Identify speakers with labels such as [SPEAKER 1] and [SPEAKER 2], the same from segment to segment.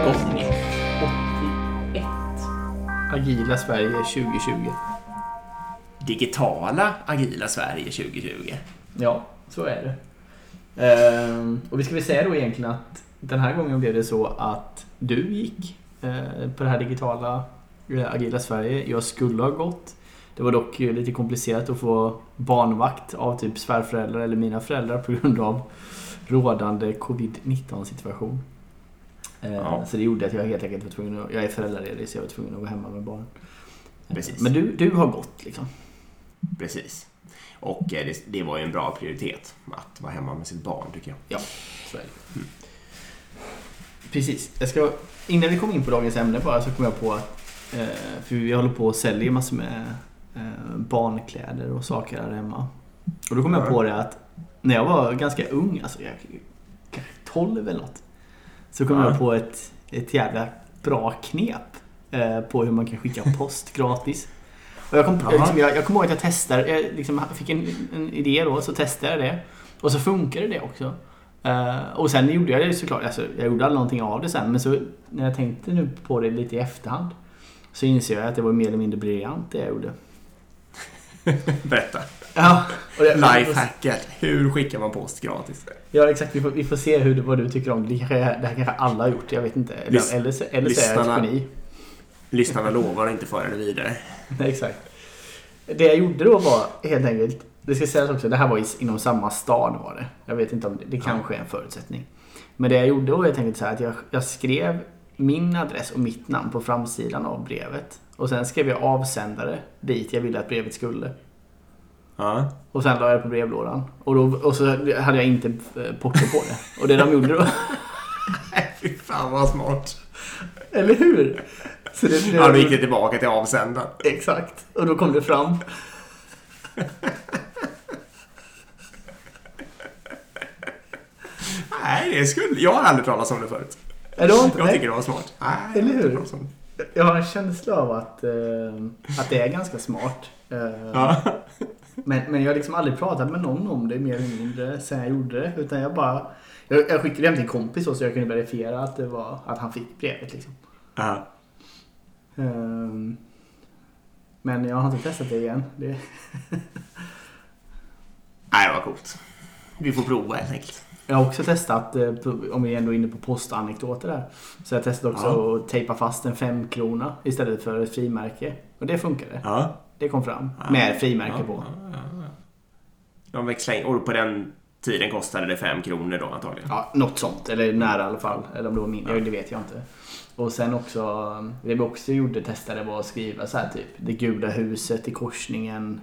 [SPEAKER 1] igång.
[SPEAKER 2] 81. Agila Sverige 2020.
[SPEAKER 1] Digitala agila Sverige 2020.
[SPEAKER 2] Ja, så är det. Ehm, och vi ska väl säga då egentligen att den här gången blev det så att du gick eh, på det här digitala eh, Agila Sverige. Jag skulle ha gått. Det var dock eh, lite komplicerat att få barnvakt av typ svärföräldrar eller mina föräldrar på grund av rådande covid-19 situation. Eh,
[SPEAKER 1] Ja.
[SPEAKER 2] Så det gjorde att jag helt enkelt var tvungen att, jag är föräldraledig så jag var tvungen att vara hemma med barnen.
[SPEAKER 1] Precis.
[SPEAKER 2] Men du, du har gått liksom.
[SPEAKER 1] Precis. Och eh, det, det var ju en bra prioritet att vara hemma med sitt barn tycker jag.
[SPEAKER 2] Ja, så är det. Precis. Jag ska, innan vi kommer in på dagens ämne bara så kom jag på att eh, för vi håller på och säljer massor med barnkläder och saker här hemma. Och då kom jag
[SPEAKER 1] Ja.
[SPEAKER 2] på det att när jag var ganska ung, alltså jag, kanske 12 eller något. Så kom
[SPEAKER 1] Ja.
[SPEAKER 2] jag på ett, ett jävla bra knep eh, på hur man kan skicka post gratis. Och jag, kom, liksom, jag, jag kommer ihåg att jag testade, jag liksom fick en, en idé då, så testade jag det. Och så funkade det också. Eh, och sen gjorde jag det såklart, alltså, jag gjorde aldrig någonting av det sen, men så när jag tänkte nu på det lite i efterhand så inser jag att det var mer eller mindre briljant det jag gjorde.
[SPEAKER 1] Berätta.
[SPEAKER 2] Ja,
[SPEAKER 1] Lifehacket. Hur skickar man post gratis?
[SPEAKER 2] Ja exakt, vi får, vi får se hur, vad du tycker om det. Kanske, det här kanske alla har gjort, jag vet inte. Eller,
[SPEAKER 1] Lys-
[SPEAKER 2] eller, eller så är jag ett geni.
[SPEAKER 1] Lyssnarna lovar inte föra det vidare.
[SPEAKER 2] Nej, exakt. Det jag gjorde då var helt enkelt, det ska sägas också, det här var i, inom samma stad var det. Jag vet inte om det, det kanske är en förutsättning. Men det jag gjorde var helt enkelt så här att jag, jag skrev min adress och mitt namn på framsidan av brevet. Och sen skrev jag avsändare dit jag ville att brevet skulle.
[SPEAKER 1] Ja.
[SPEAKER 2] Och sen la jag det på brevlådan. Och, då, och så hade jag inte eh, porto på det. Och det de gjorde då...
[SPEAKER 1] Fy fan vad smart.
[SPEAKER 2] Eller hur? Så det, det,
[SPEAKER 1] Ja, då gick det tillbaka till avsändaren.
[SPEAKER 2] Exakt. Och då kom det fram.
[SPEAKER 1] Nej, det skulle... Jag har aldrig talat om det förut.
[SPEAKER 2] Är det inte
[SPEAKER 1] Jag tycker det var smart. Nej,
[SPEAKER 2] Eller hur? Jag har en känsla av att, eh, att det är ganska smart. Eh,
[SPEAKER 1] Ja.
[SPEAKER 2] men, men jag har liksom aldrig pratat med någon om det mer eller mindre sen jag gjorde det. Utan jag bara... Jag, jag skickade hem till en kompis så jag kunde verifiera att, det var, att han fick brevet. Liksom.
[SPEAKER 1] Ja.
[SPEAKER 2] Eh, men jag har inte testat det igen. Det,
[SPEAKER 1] Nej, var coolt. Vi får prova helt enkelt.
[SPEAKER 2] Jag har också testat, eh, om vi ändå är inne på postanekdoter där. Så jag testade också
[SPEAKER 1] Ja.
[SPEAKER 2] att tejpa fast en femkrona istället för ett frimärke. Och det funkade.
[SPEAKER 1] Ja.
[SPEAKER 2] Det kom fram.
[SPEAKER 1] Ja.
[SPEAKER 2] Med frimärke på.
[SPEAKER 1] De växlade in. Och på den tiden kostade det fem kronor då antagligen.
[SPEAKER 2] Ja, något sånt. Eller nära i alla fall. Eller om det var mindre. Det vet jag inte. Och sen också, det vi också gjorde, testade var att skriva så här typ. Det gula huset i korsningen.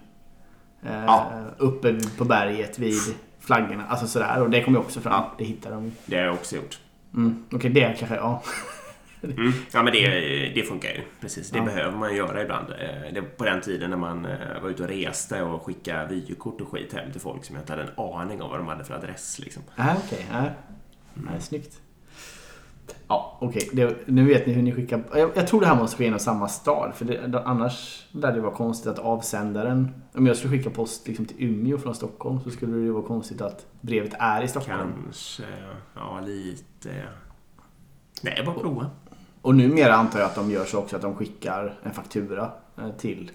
[SPEAKER 2] Eh,
[SPEAKER 1] Ja.
[SPEAKER 2] Uppe på berget vid flaggorna. Alltså sådär. Och det kom ju också fram.
[SPEAKER 1] Ja.
[SPEAKER 2] Det hittade de.
[SPEAKER 1] Det har jag också gjort.
[SPEAKER 2] Mm. Okej, det kanske, ja.
[SPEAKER 1] Mm. Ja, men det, det funkar ju. Precis. Det
[SPEAKER 2] Ja.
[SPEAKER 1] behöver man göra ibland. Eh, Det, på den tiden när man eh, var ute och reste och skickade vykort och skit hem till folk som jag inte hade en aning om vad de hade för adress. Liksom.
[SPEAKER 2] Ja, okej. Ja. Ja, snyggt. Ja, okej. Det- Nu vet ni hur ni skickar. Jag, jag tror det här måste ske inom samma stad. För det, annars lär det vara konstigt att avsändaren... Om jag skulle skicka post liksom till Umeå från Stockholm så skulle det vara konstigt att brevet är i Stockholm.
[SPEAKER 1] Kanske, ja lite... Nej, bara prova.
[SPEAKER 2] Och numera antar jag att de gör så också att de skickar en faktura eh, till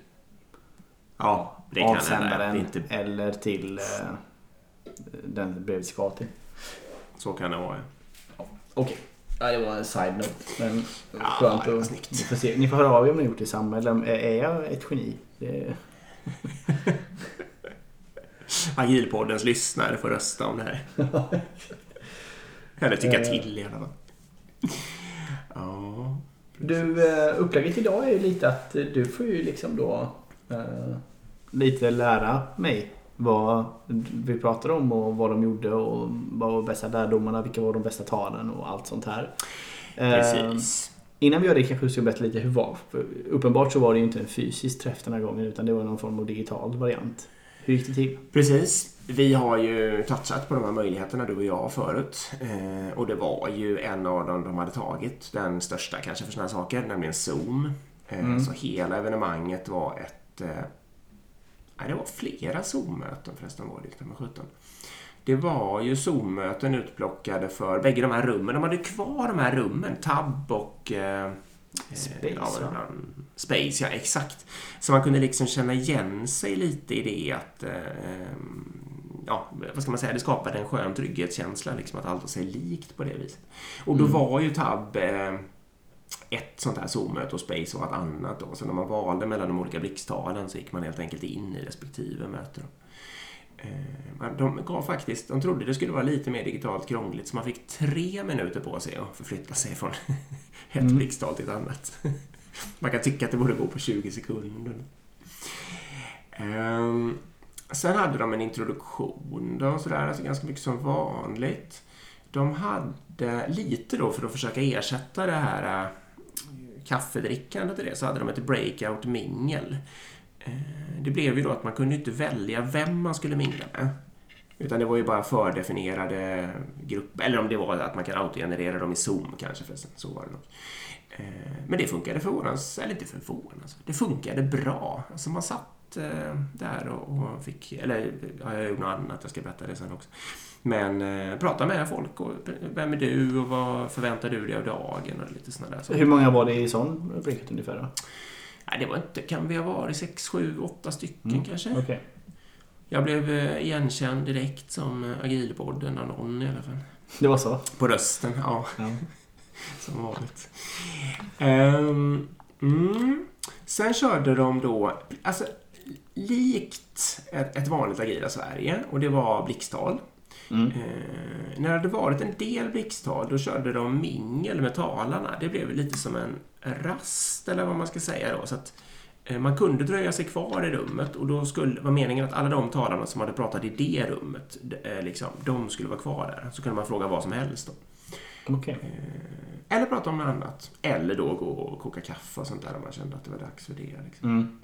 [SPEAKER 1] Ja,
[SPEAKER 2] avsändaren
[SPEAKER 1] inte,
[SPEAKER 2] eller till eh, den brevet ska till.
[SPEAKER 1] så kan det vara. ja.
[SPEAKER 2] Okej. Ja, det var en side-note. Men
[SPEAKER 1] Ja,
[SPEAKER 2] skönt att...
[SPEAKER 1] snyggt.
[SPEAKER 2] Ni får, se. ni får höra av er om ni har gjort detsamma. Eller om- är- är jag ett geni? Det...
[SPEAKER 1] Agilpoddens lyssnare får rösta om det här. Eller tycka
[SPEAKER 2] Eh.
[SPEAKER 1] till i alla fall. Ja.
[SPEAKER 2] Du, eh, upplägget idag är ju lite att du får ju liksom då eh, lite lära mig vad vi pratar om och vad de gjorde och vad var bästa lärdomarna, vilka var de bästa talen och allt sånt här. Eh,
[SPEAKER 1] Precis.
[SPEAKER 2] Innan vi gör det kanske vi ska berätta lite hur var. För uppenbart så var det ju inte en fysisk träff den här gången utan det var någon form av digital variant. Hur gick det till?
[SPEAKER 1] Precis. Vi har ju touchat på de här möjligheterna du och jag förut. Eh, och det var ju en av dem de hade tagit. Den största kanske för sådana här saker, nämligen Zoom. Eh,
[SPEAKER 2] Mm.
[SPEAKER 1] Så hela evenemanget var ett... Eh, nej, det var flera Zoom-möten förresten var det, nummer 17. det var ju Zoom-möten utplockade för bägge de här rummen. De hade kvar de här rummen, Tab och eh,
[SPEAKER 2] Space,
[SPEAKER 1] ja,
[SPEAKER 2] va?
[SPEAKER 1] Space, ja exakt. Så man kunde liksom känna igen sig lite i det att eh, ja, vad ska man säga, det skapade en skön trygghetskänsla liksom att allt var sig likt på det viset. Och då
[SPEAKER 2] Mm.
[SPEAKER 1] var ju Tab eh, ett sånt här Zoom-möte och Space var ett annat då. Så när man valde mellan de olika blixttalen så gick man helt enkelt in i respektive möte. Då. Eh, men De gav faktiskt, de trodde det skulle vara lite mer digitalt krångligt så man fick tre minuter på sig att förflytta sig från ett
[SPEAKER 2] Mm.
[SPEAKER 1] blixttal till ett annat. Man kan tycka att det borde gå på 20 sekunder. Ehm, Sen hade de en introduktion då, sådär, alltså ganska mycket som vanligt. De hade lite då för att försöka ersätta det här äh, kaffedrickandet och det, så hade de ett breakout mingel. Eh, det blev ju då att man kunde inte välja vem man skulle mingla med. Utan det var ju bara fördefinierade grupper, eller om det var att man kan autogenerera dem i Zoom kanske förresten, så var det nog. Eh, men det funkade förvånans, eller inte förvånans, det funkade bra. Alltså man satt eh, där och och fick, eller ja, jag gjorde något annat, jag ska berätta det sen också. Men eh, prata med folk och vem är du och vad förväntar du dig av dagen och lite sådana där
[SPEAKER 2] Så hur många var det i sån breakout ungefär då?
[SPEAKER 1] Nej, det var inte, kan vi ha varit sex, sju, åtta stycken
[SPEAKER 2] Mm,
[SPEAKER 1] kanske?
[SPEAKER 2] Okej.
[SPEAKER 1] Jag blev eh, igenkänd direkt som eh, agilpodden av någon i alla fall.
[SPEAKER 2] Det var så?
[SPEAKER 1] På rösten, ja.
[SPEAKER 2] Ja.
[SPEAKER 1] Som vanligt. Ehm, mm. Sen körde de då, alltså likt ett, ett vanligt Agila Sverige och det var blixttal.
[SPEAKER 2] Mm.
[SPEAKER 1] Eh, när det hade varit en del blixttal då körde de mingel med talarna. Det blev lite som en rast eller vad man ska säga då. Så att eh, man kunde dröja sig kvar i rummet och då skulle, var meningen att alla de talarna som hade pratat i det rummet, eh, liksom, de skulle vara kvar där. Så kunde man fråga vad som helst då. Eh, Eller prata om något annat. Eller då gå och koka kaffe och sånt där om man kände att det var dags för det. Liksom.
[SPEAKER 2] Mm.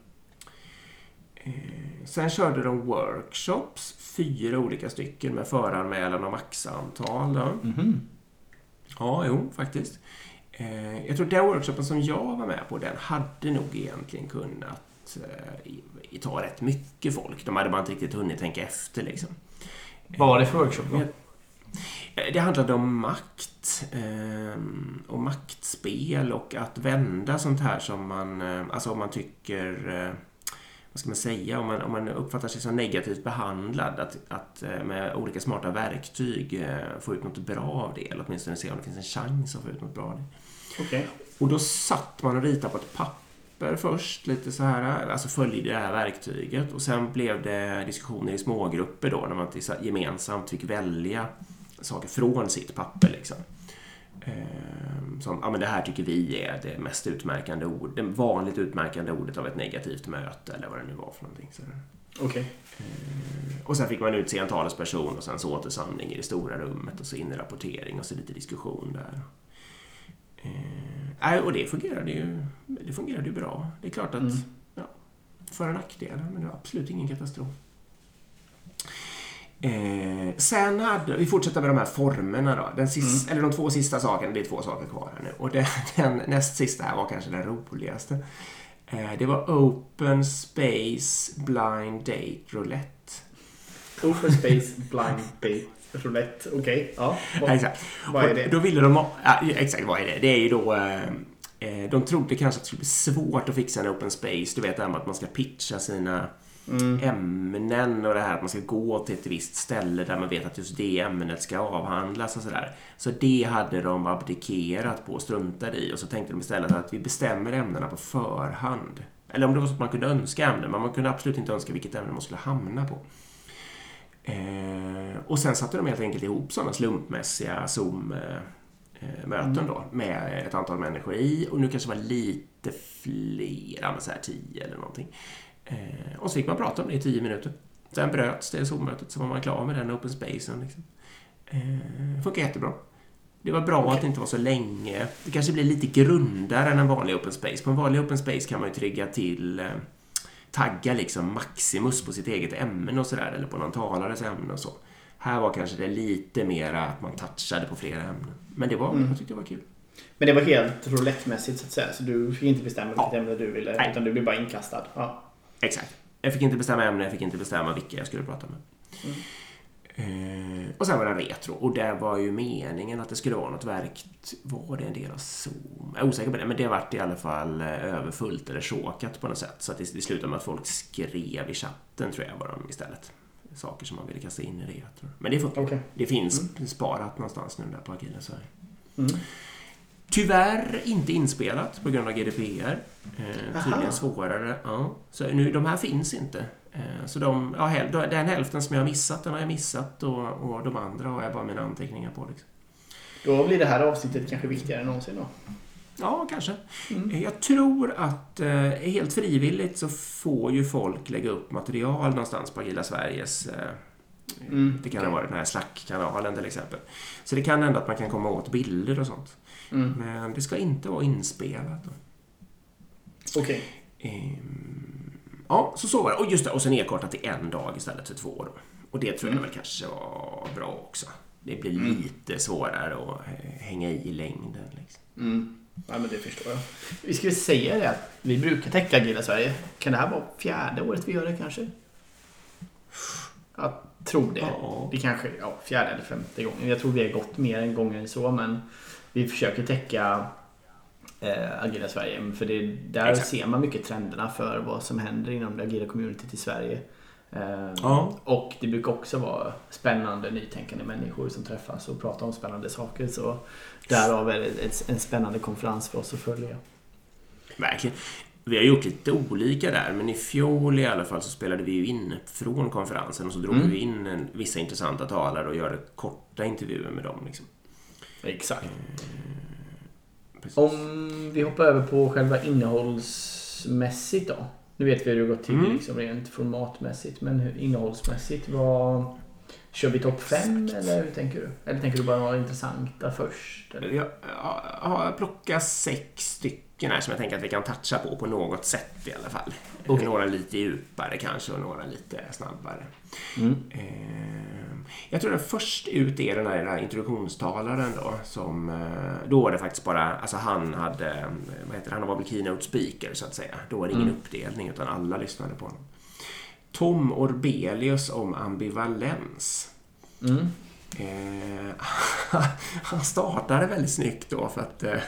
[SPEAKER 1] Eh, Sen körde de workshops, fyra olika stycken med föranmälan och maxantal.
[SPEAKER 2] Mhm.
[SPEAKER 1] Ja, jo, faktiskt. Eh, Jag tror den workshopen som jag var med på, den hade nog egentligen kunnat eh, ta rätt mycket folk. De hade bara inte riktigt hunnit tänka efter liksom.
[SPEAKER 2] Vad var det för workshop då?
[SPEAKER 1] Det handlade om makt eh, och maktspel och att vända sånt här som man, alltså om man tycker, vad ska man säga, om man, om man uppfattar sig som negativt behandlad, att, att eh, med olika smarta verktyg eh, få ut något bra av det, eller åtminstone se om det finns en chans att få ut något bra av det.
[SPEAKER 2] Okej.
[SPEAKER 1] Och då satt man och ritade på ett papper först, lite så här, alltså följde det här verktyget. Och sen blev det diskussioner i smågrupper då, när man gemensamt fick välja saker från sitt papper liksom. Ehm, Som, ja men det här tycker vi är det mest utmärkande ord, det vanligt utmärkande ordet av ett negativt möte, eller vad det nu var för någonting.
[SPEAKER 2] Okej.
[SPEAKER 1] Ehm, Och sen fick man utse en talesperson och sen så återsamling i det stora rummet och så in i rapportering och så lite diskussion där. Eh, och det fungerade ju, det fungerade ju bra. Det är klart att
[SPEAKER 2] Mm.
[SPEAKER 1] ja, för och nackdelar, men det var absolut ingen katastrof. Eh, sen hade, vi fortsätter med de här formerna då. Den sista, Eller de två sista sakerna, det är två saker kvar här nu. Och den, den näst sista här var kanske den roligaste. Eh, det var Open Space Blind Date Roulette.
[SPEAKER 2] Open Space Blind Date Roulette. Okej. Ja. Vad,
[SPEAKER 1] Exakt.
[SPEAKER 2] vad är
[SPEAKER 1] Och
[SPEAKER 2] det?
[SPEAKER 1] Då ville de ha, ja, exakt, vad är det? Det är ju då... Eh, eh, de trodde kanske att det skulle bli svårt att fixa en open space. Du vet det här med att man ska pitcha sina
[SPEAKER 2] Mm.
[SPEAKER 1] ämnen och det här att man ska gå till ett visst ställe där man vet att just det ämnet ska avhandlas och sådär. Så det hade de abdikerat på och struntade i och så tänkte de istället att vi bestämmer ämnena på förhand. Eller om det var så att man kunde önska ämnen, men man kunde absolut inte önska vilket ämne man skulle hamna på. Eh, och sen satte de helt enkelt ihop sådana slumpmässiga Zoom-möten då med ett antal människor i och nu kanske det var lite fler, men så här tio eller någonting. Eh, och så fick man prata om det i tio minuter. Sen bröts det Zoom-mötet så var man klar med den open spacen. Liksom. Eh, funkar jättebra. Det var bra att det inte var så länge. Det kanske blir lite grundare än en vanlig open space. På en vanlig open space kan man ju trigga till eh, tagga liksom maximus på sitt eget ämne och sådär, eller på någon talares ämne och så. Här var kanske det lite mera att man touchade på flera ämnen. Men det var,
[SPEAKER 2] Mm.
[SPEAKER 1] jag tyckte det var kul.
[SPEAKER 2] Men det var helt roulettemässigt så att säga. Så du fick inte bestämma vilket
[SPEAKER 1] Ja.
[SPEAKER 2] ämne du ville.
[SPEAKER 1] Nej.
[SPEAKER 2] Utan du blev bara inkastad. Ja.
[SPEAKER 1] Exakt. Jag fick inte bestämma ämne, jag fick inte bestämma vilka jag skulle prata med.
[SPEAKER 2] Mm.
[SPEAKER 1] Eh, och sen var det retro och det var ju meningen att det skulle vara något verk. Var det en del av Zoom? Jag är osäker på det, men det vart i alla fall eh, överfullt eller chokat på något sätt. Så att det, det slutade med att folk skrev i chatten tror jag bara istället. Saker som man ville kasta in i retro. Men det funkar.
[SPEAKER 2] Okej.
[SPEAKER 1] Det finns sparat någonstans nu där på Sverige.
[SPEAKER 2] Mm.
[SPEAKER 1] Tyvärr inte inspelat på grund av GDPR. Eh, tydligen svårare. Ja. Så nu, de här finns inte. Eh, så de, ja, häl, den hälften som jag har missat, den har jag missat och, och de andra har jag bara mina anteckningar på. Liksom.
[SPEAKER 2] Då blir det här avsnittet kanske viktigare än någonsin då.
[SPEAKER 1] Ja, kanske.
[SPEAKER 2] Mm.
[SPEAKER 1] Eh, Jag tror att eh, helt frivilligt så får ju folk lägga upp material någonstans på Agila Sveriges eh,
[SPEAKER 2] Mm,
[SPEAKER 1] Det kan
[SPEAKER 2] okej.
[SPEAKER 1] ha varit den här Slack-kanalen till exempel. Så det kan hända att man kan komma åt bilder och sånt.
[SPEAKER 2] Mm.
[SPEAKER 1] Men det ska inte vara inspelat.
[SPEAKER 2] Okej.
[SPEAKER 1] Ehm, ja, så så var det. Och just det, och sen nedkortat till en dag istället för två. Då. Och det tror jag väl kanske var bra också. Det blir
[SPEAKER 2] Mm.
[SPEAKER 1] lite svårare att eh, hänga i i längden. Liksom.
[SPEAKER 2] Mm. Ja, men det förstår jag. Vi skulle säga det att vi brukar täcka Agila Sverige. Kan det här vara fjärde året vi gör det kanske? Jag tror det.
[SPEAKER 1] Ja.
[SPEAKER 2] Det kanske ja, fjärde eller femte gången. Jag tror vi har gått mer än gånger än så men vi försöker täcka eh, Agila Sverige. För det, där
[SPEAKER 1] Exakt.
[SPEAKER 2] ser man mycket trenderna för vad som händer inom det agila communityt i Sverige. Eh,
[SPEAKER 1] Ja.
[SPEAKER 2] Och det brukar också vara spännande nytänkande människor som träffas och pratar om spännande saker. Så därav är det en spännande konferens för oss att följa.
[SPEAKER 1] Verkligen. Vi har gjort lite olika där, men i fjol i alla fall så spelade vi ju in från konferensen och så drog
[SPEAKER 2] Mm.
[SPEAKER 1] vi in en, vissa intressanta talare och gjorde korta intervjuer med dem. Liksom.
[SPEAKER 2] Exakt.
[SPEAKER 1] Precis.
[SPEAKER 2] Om vi hoppar över på själva innehållsmässigt då. Nu vet vi hur det har gått till
[SPEAKER 1] Mm.
[SPEAKER 2] liksom rent formatmässigt. Men hur, innehållsmässigt, vad... Kör vi topp 5 eller hur tänker du? Eller tänker du bara några intressanta först? Eller?
[SPEAKER 1] Jag jag har plockat sex stycken här som jag tänker att vi kan toucha på på något sätt i alla fall.
[SPEAKER 2] Okej.
[SPEAKER 1] Några lite djupare kanske och några lite snabbare.
[SPEAKER 2] Mm.
[SPEAKER 1] Eh, Jag tror att först ut är den här, den här introduktionstalaren då. Som, eh, då var det faktiskt bara, alltså han hade, eh, vad heter det, han var väl keynote speaker så att säga. Då var det ingen
[SPEAKER 2] Mm.
[SPEAKER 1] uppdelning utan alla lyssnade på honom. Tom Orbelius om ambivalens.
[SPEAKER 2] Mm.
[SPEAKER 1] Eh, han startade väldigt snyggt då för att eh,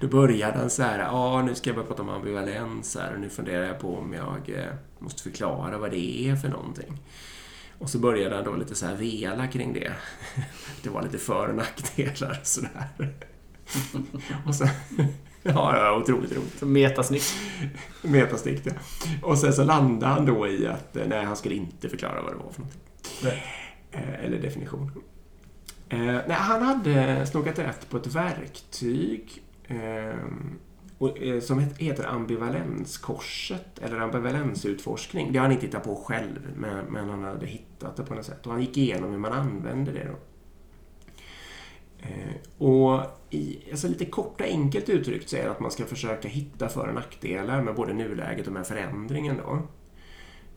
[SPEAKER 1] då började han så här, ja nu ska jag börja prata om ambivalens här och nu funderar jag på om jag eh, måste förklara vad det är för någonting. Och så började han då lite så här vela kring det. Det var lite för och nackdelar och sådär. Och sen, ja, ja, otroligt roligt.
[SPEAKER 2] Metasnyggt.
[SPEAKER 1] Metasnyggt, ja. Och sen så landade han då i att eh, nej, han skulle inte förklara vad det var för någonting.
[SPEAKER 2] Nej.
[SPEAKER 1] Eh, eller definition. Eh, nej, han hade snokat rätt på ett verktyg eh, och, eh, som heter ambivalenskorset eller ambivalensutforskning. Det har han inte hittat på själv, men, men han hade hittat det på något sätt. Och han gick igenom hur man använder det. Då. Eh, och i, alltså lite kort och enkelt uttryckt så är det att man ska försöka hitta för och nackdelar med både nuläget och med förändringen. Då.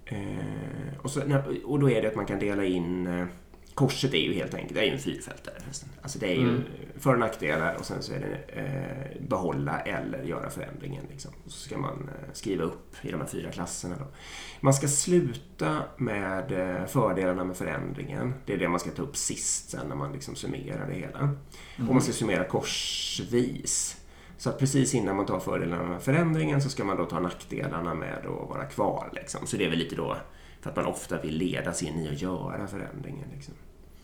[SPEAKER 1] Eh, och, så, och då är det att man kan dela in... Eh, korset är ju helt enkelt det är ju en fyrfältare. förresten. Alltså det är ju
[SPEAKER 2] Mm.
[SPEAKER 1] för och nackdelar och sen så är det eh, behålla eller göra förändringen. Liksom. Och så ska man eh, skriva upp i de här fyra klasserna. Då. Man ska sluta med eh, fördelarna med förändringen. Det är det man ska ta upp sist sen när man liksom summerar det hela. Och man ska summera korsvis. Så att precis innan man tar fördelarna med förändringen så ska man då ta nackdelarna med att vara kvar. Liksom. Så det är väl lite då för att man ofta vill ledas in i att göra förändringen. Liksom.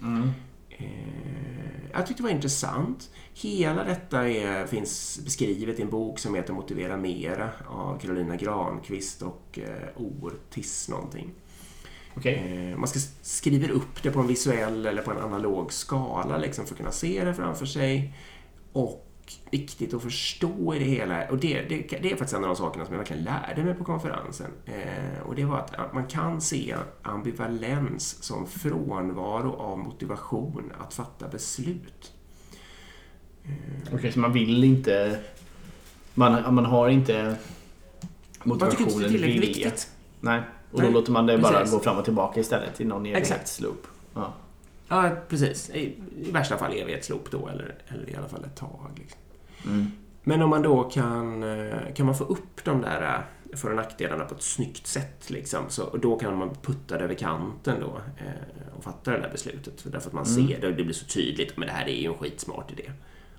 [SPEAKER 2] Mm.
[SPEAKER 1] Eh, jag tyckte det var intressant. Hela detta är, finns beskrivet i en bok som heter Motivera Mera av Carolina Granqvist och eh, Ortis någonting.
[SPEAKER 2] Okej.
[SPEAKER 1] Eh, man ska skriva upp det på en visuell eller på en analog skala liksom, för att kunna se det framför sig. Och viktigt att förstå i det hela. Och det, det, det är faktiskt en av de sakerna som jag verkligen lärde mig på konferensen. Eh, och det var att, man kan se ambivalens som frånvaro av motivation att fatta beslut.
[SPEAKER 2] Okej, så man vill inte... Man, man har inte
[SPEAKER 1] Man tycker inte det är
[SPEAKER 2] motivationen,
[SPEAKER 1] tillräckligt viktigt.
[SPEAKER 2] Nej, och då
[SPEAKER 1] Nej,
[SPEAKER 2] låter man det bara
[SPEAKER 1] precis.
[SPEAKER 2] gå fram och tillbaka istället till någon
[SPEAKER 1] Exakt.
[SPEAKER 2] evighetsloop. Ja.
[SPEAKER 1] Ja, precis. I, i värsta fall evighetsloop då, eller, eller i alla fall ett tag. Liksom.
[SPEAKER 2] Mm.
[SPEAKER 1] Men om man då kan, eh, kan man få upp de där för och nackdelarna på ett snyggt sätt. Liksom. Så, och då kan man putta det över kanten då eh, och fatta det där beslutet. För därför att man
[SPEAKER 2] Mm.
[SPEAKER 1] ser det och det blir så tydligt. Men det här är ju en skitsmart idé.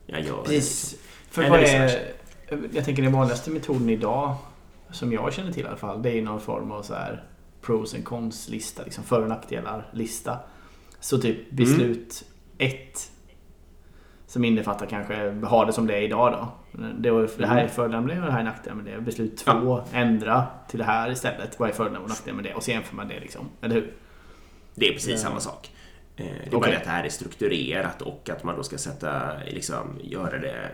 [SPEAKER 1] Jag gör
[SPEAKER 2] Precis.
[SPEAKER 1] det. Liksom.
[SPEAKER 2] För vad är, jag tänker den vanligaste metoden idag, som jag känner till i alla fall, det är någon form av så här pros and cons-lista, liksom för och nackdelar-lista. Så typ beslut ett som innefattar kanske, ha det som det är idag då. Det, var, det här är fördelar med det och det här är nackdelar med det. Beslut två, ändra till det här istället. Vad är fördelar och nackdelar med det? Och så jämför man det liksom. Eller hur?
[SPEAKER 1] Det är precis
[SPEAKER 2] Ja.
[SPEAKER 1] samma sak. Eh, Det är bara det att det här är strukturerat och att man då ska sätta, liksom, göra det,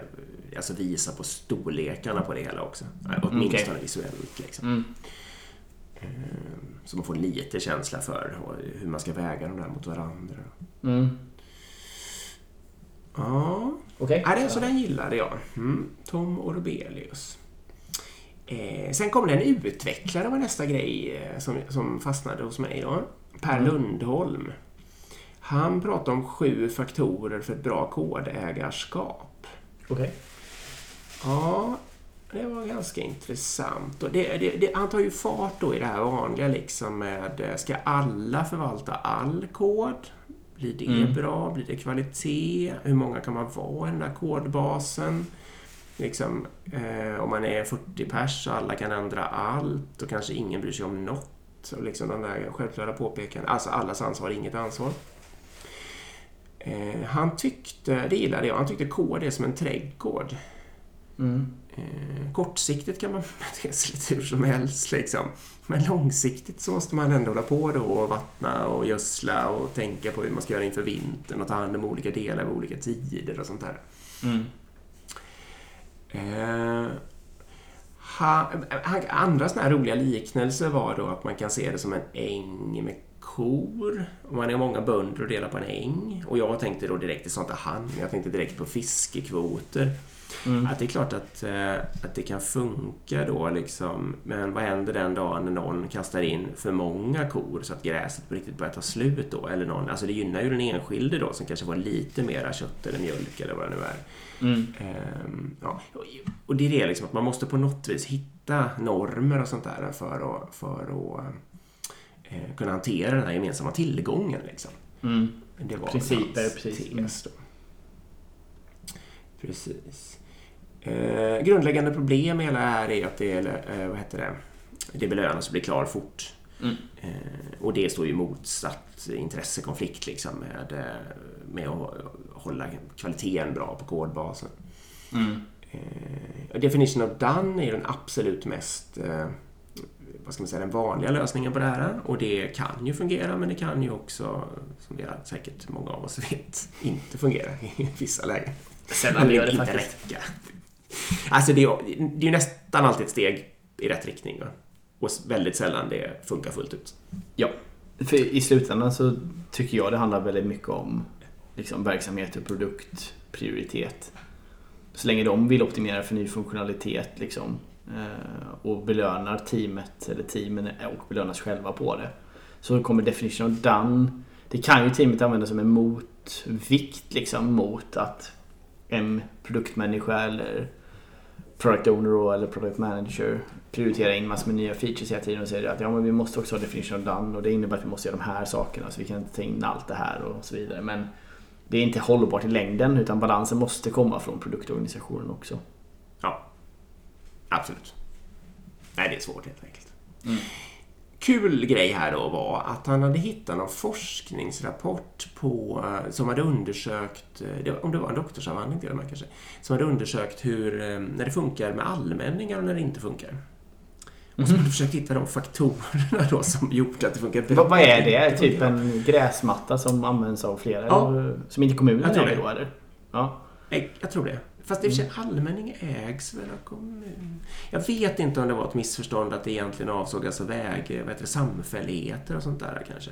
[SPEAKER 1] alltså visa på storlekarna på det hela också. Eh, Åtminstone
[SPEAKER 2] okej.
[SPEAKER 1] visuellt liksom.
[SPEAKER 2] Mm.
[SPEAKER 1] Så man får lite känsla för hur man ska väga de där mot varandra.
[SPEAKER 2] Mm.
[SPEAKER 1] Ja,
[SPEAKER 2] Okej.
[SPEAKER 1] ja det, så den gillade jag. Mm. Tom Orbelius. Eh, sen kom det en utvecklare var nästa grej eh, som, som fastnade hos mig. Då. Per
[SPEAKER 2] Mm.
[SPEAKER 1] Lundholm. Han pratade om sju faktorer för ett bra kodägarskap.
[SPEAKER 2] Okej.
[SPEAKER 1] Ja, det var ganska intressant. Och det, det, det, han tar ju fart då i det här vanliga liksom med eh, ska alla förvalta all kod? Blir det
[SPEAKER 2] Mm.
[SPEAKER 1] bra? Blir det kvalitet? Hur många kan man vara i den där kodbasen? Liksom, eh, om man är 40 pers och alla kan ändra allt och kanske ingen bryr sig om något. Och liksom de där självklara påpekanden. Alltså allas ansvar, inget ansvar. Eh, han tyckte, det gillade jag, han tyckte kod är som en trädgård.
[SPEAKER 2] Mm.
[SPEAKER 1] Eh, kortsiktigt kan man bete sig lite hur som helst liksom. Men långsiktigt så måste man ändå hålla på då och vattna och gödsla och tänka på hur man ska göra inför vintern och ta hand om olika delar vid olika tider och sånt där.
[SPEAKER 2] Mm.
[SPEAKER 1] Eh, ha, han, andra såna här roliga liknelser var då att man kan se det som en äng med kor. Och man är många bönder och delar på en äng. Och jag tänkte då direkt, det sa inte han, jag tänkte direkt på fiskekvoter.
[SPEAKER 2] Mm.
[SPEAKER 1] Att det är klart att, eh, att det kan funka då liksom. Men vad händer den dagen när någon kastar in för många kor så att gräset på riktigt börjar ta slut då? Eller någon, alltså det gynnar ju den enskilde då som kanske får lite mera kött eller mjölk eller vad det nu är.
[SPEAKER 2] Mm.
[SPEAKER 1] Ehm, ja. och- det är det liksom att man måste på något vis hitta normer och sånt där för att, för att eh, kunna hantera den här gemensamma tillgången. Liksom.
[SPEAKER 2] Mm.
[SPEAKER 1] Det var
[SPEAKER 2] Principer, precis.
[SPEAKER 1] tes då. Precis. Eh, grundläggande problem med hela det här är att det, eh, vad heter det, det belönas att bli klar fort.
[SPEAKER 2] Mm.
[SPEAKER 1] Eh, och det står ju motsatt intressekonflikt liksom med, eh, med att hålla kvaliteten bra på kodbasen.
[SPEAKER 2] Mm.
[SPEAKER 1] Eh, definition of done är den absolut mest eh, vad ska man säga, den vanliga lösningen på det här. Och det kan ju fungera men det kan ju också, som vi säkert många av oss vet, inte fungera i vissa lägen.
[SPEAKER 2] Sällan gör det
[SPEAKER 1] inte
[SPEAKER 2] faktiskt.
[SPEAKER 1] räcka. Alltså det är, det är ju nästan alltid ett steg i rätt riktning. Va? Och väldigt sällan det funkar fullt ut.
[SPEAKER 2] Ja. För i slutändan så tycker jag det handlar väldigt mycket om liksom, verksamhet och produktprioritet. Så länge de vill optimera för ny funktionalitet liksom, eh, och belönar teamet eller teamen och belönas själva på det. Så kommer definition of done. Det kan ju teamet använda som en motvikt liksom, mot att en produktmänniska eller product owner då, eller product manager prioriterar in massor med nya features hela tiden och säger att ja, men vi måste också ha definition of done och det innebär att vi måste göra de här sakerna så vi kan inte ta in allt det här och så vidare. Men det är inte hållbart i längden utan balansen måste komma från produktorganisationen också.
[SPEAKER 1] Ja, absolut. Nej, det är svårt helt enkelt.
[SPEAKER 2] Mm.
[SPEAKER 1] Kul grej här då var att han hade hittat någon forskningsrapport på, eh, som hade undersökt, eh, om det var en doktorsavhandling till och med kanske, som hade undersökt hur, eh, när det funkar med allmänningar och när det inte funkar. Och så hade försökt hitta de faktorerna då som gjorde att det funkar bra.
[SPEAKER 2] Vad, är det? Typ en gräsmatta som används av flera?
[SPEAKER 1] Ja.
[SPEAKER 2] Som inte kommunen äger då eller? Ja.
[SPEAKER 1] Jag tror det. Fast i och för sig, allmänning ägs väl av kommun? Jag vet inte om det var ett missförstånd att det egentligen avsåg alltså väg, vad det, samfälligheter och sånt där kanske.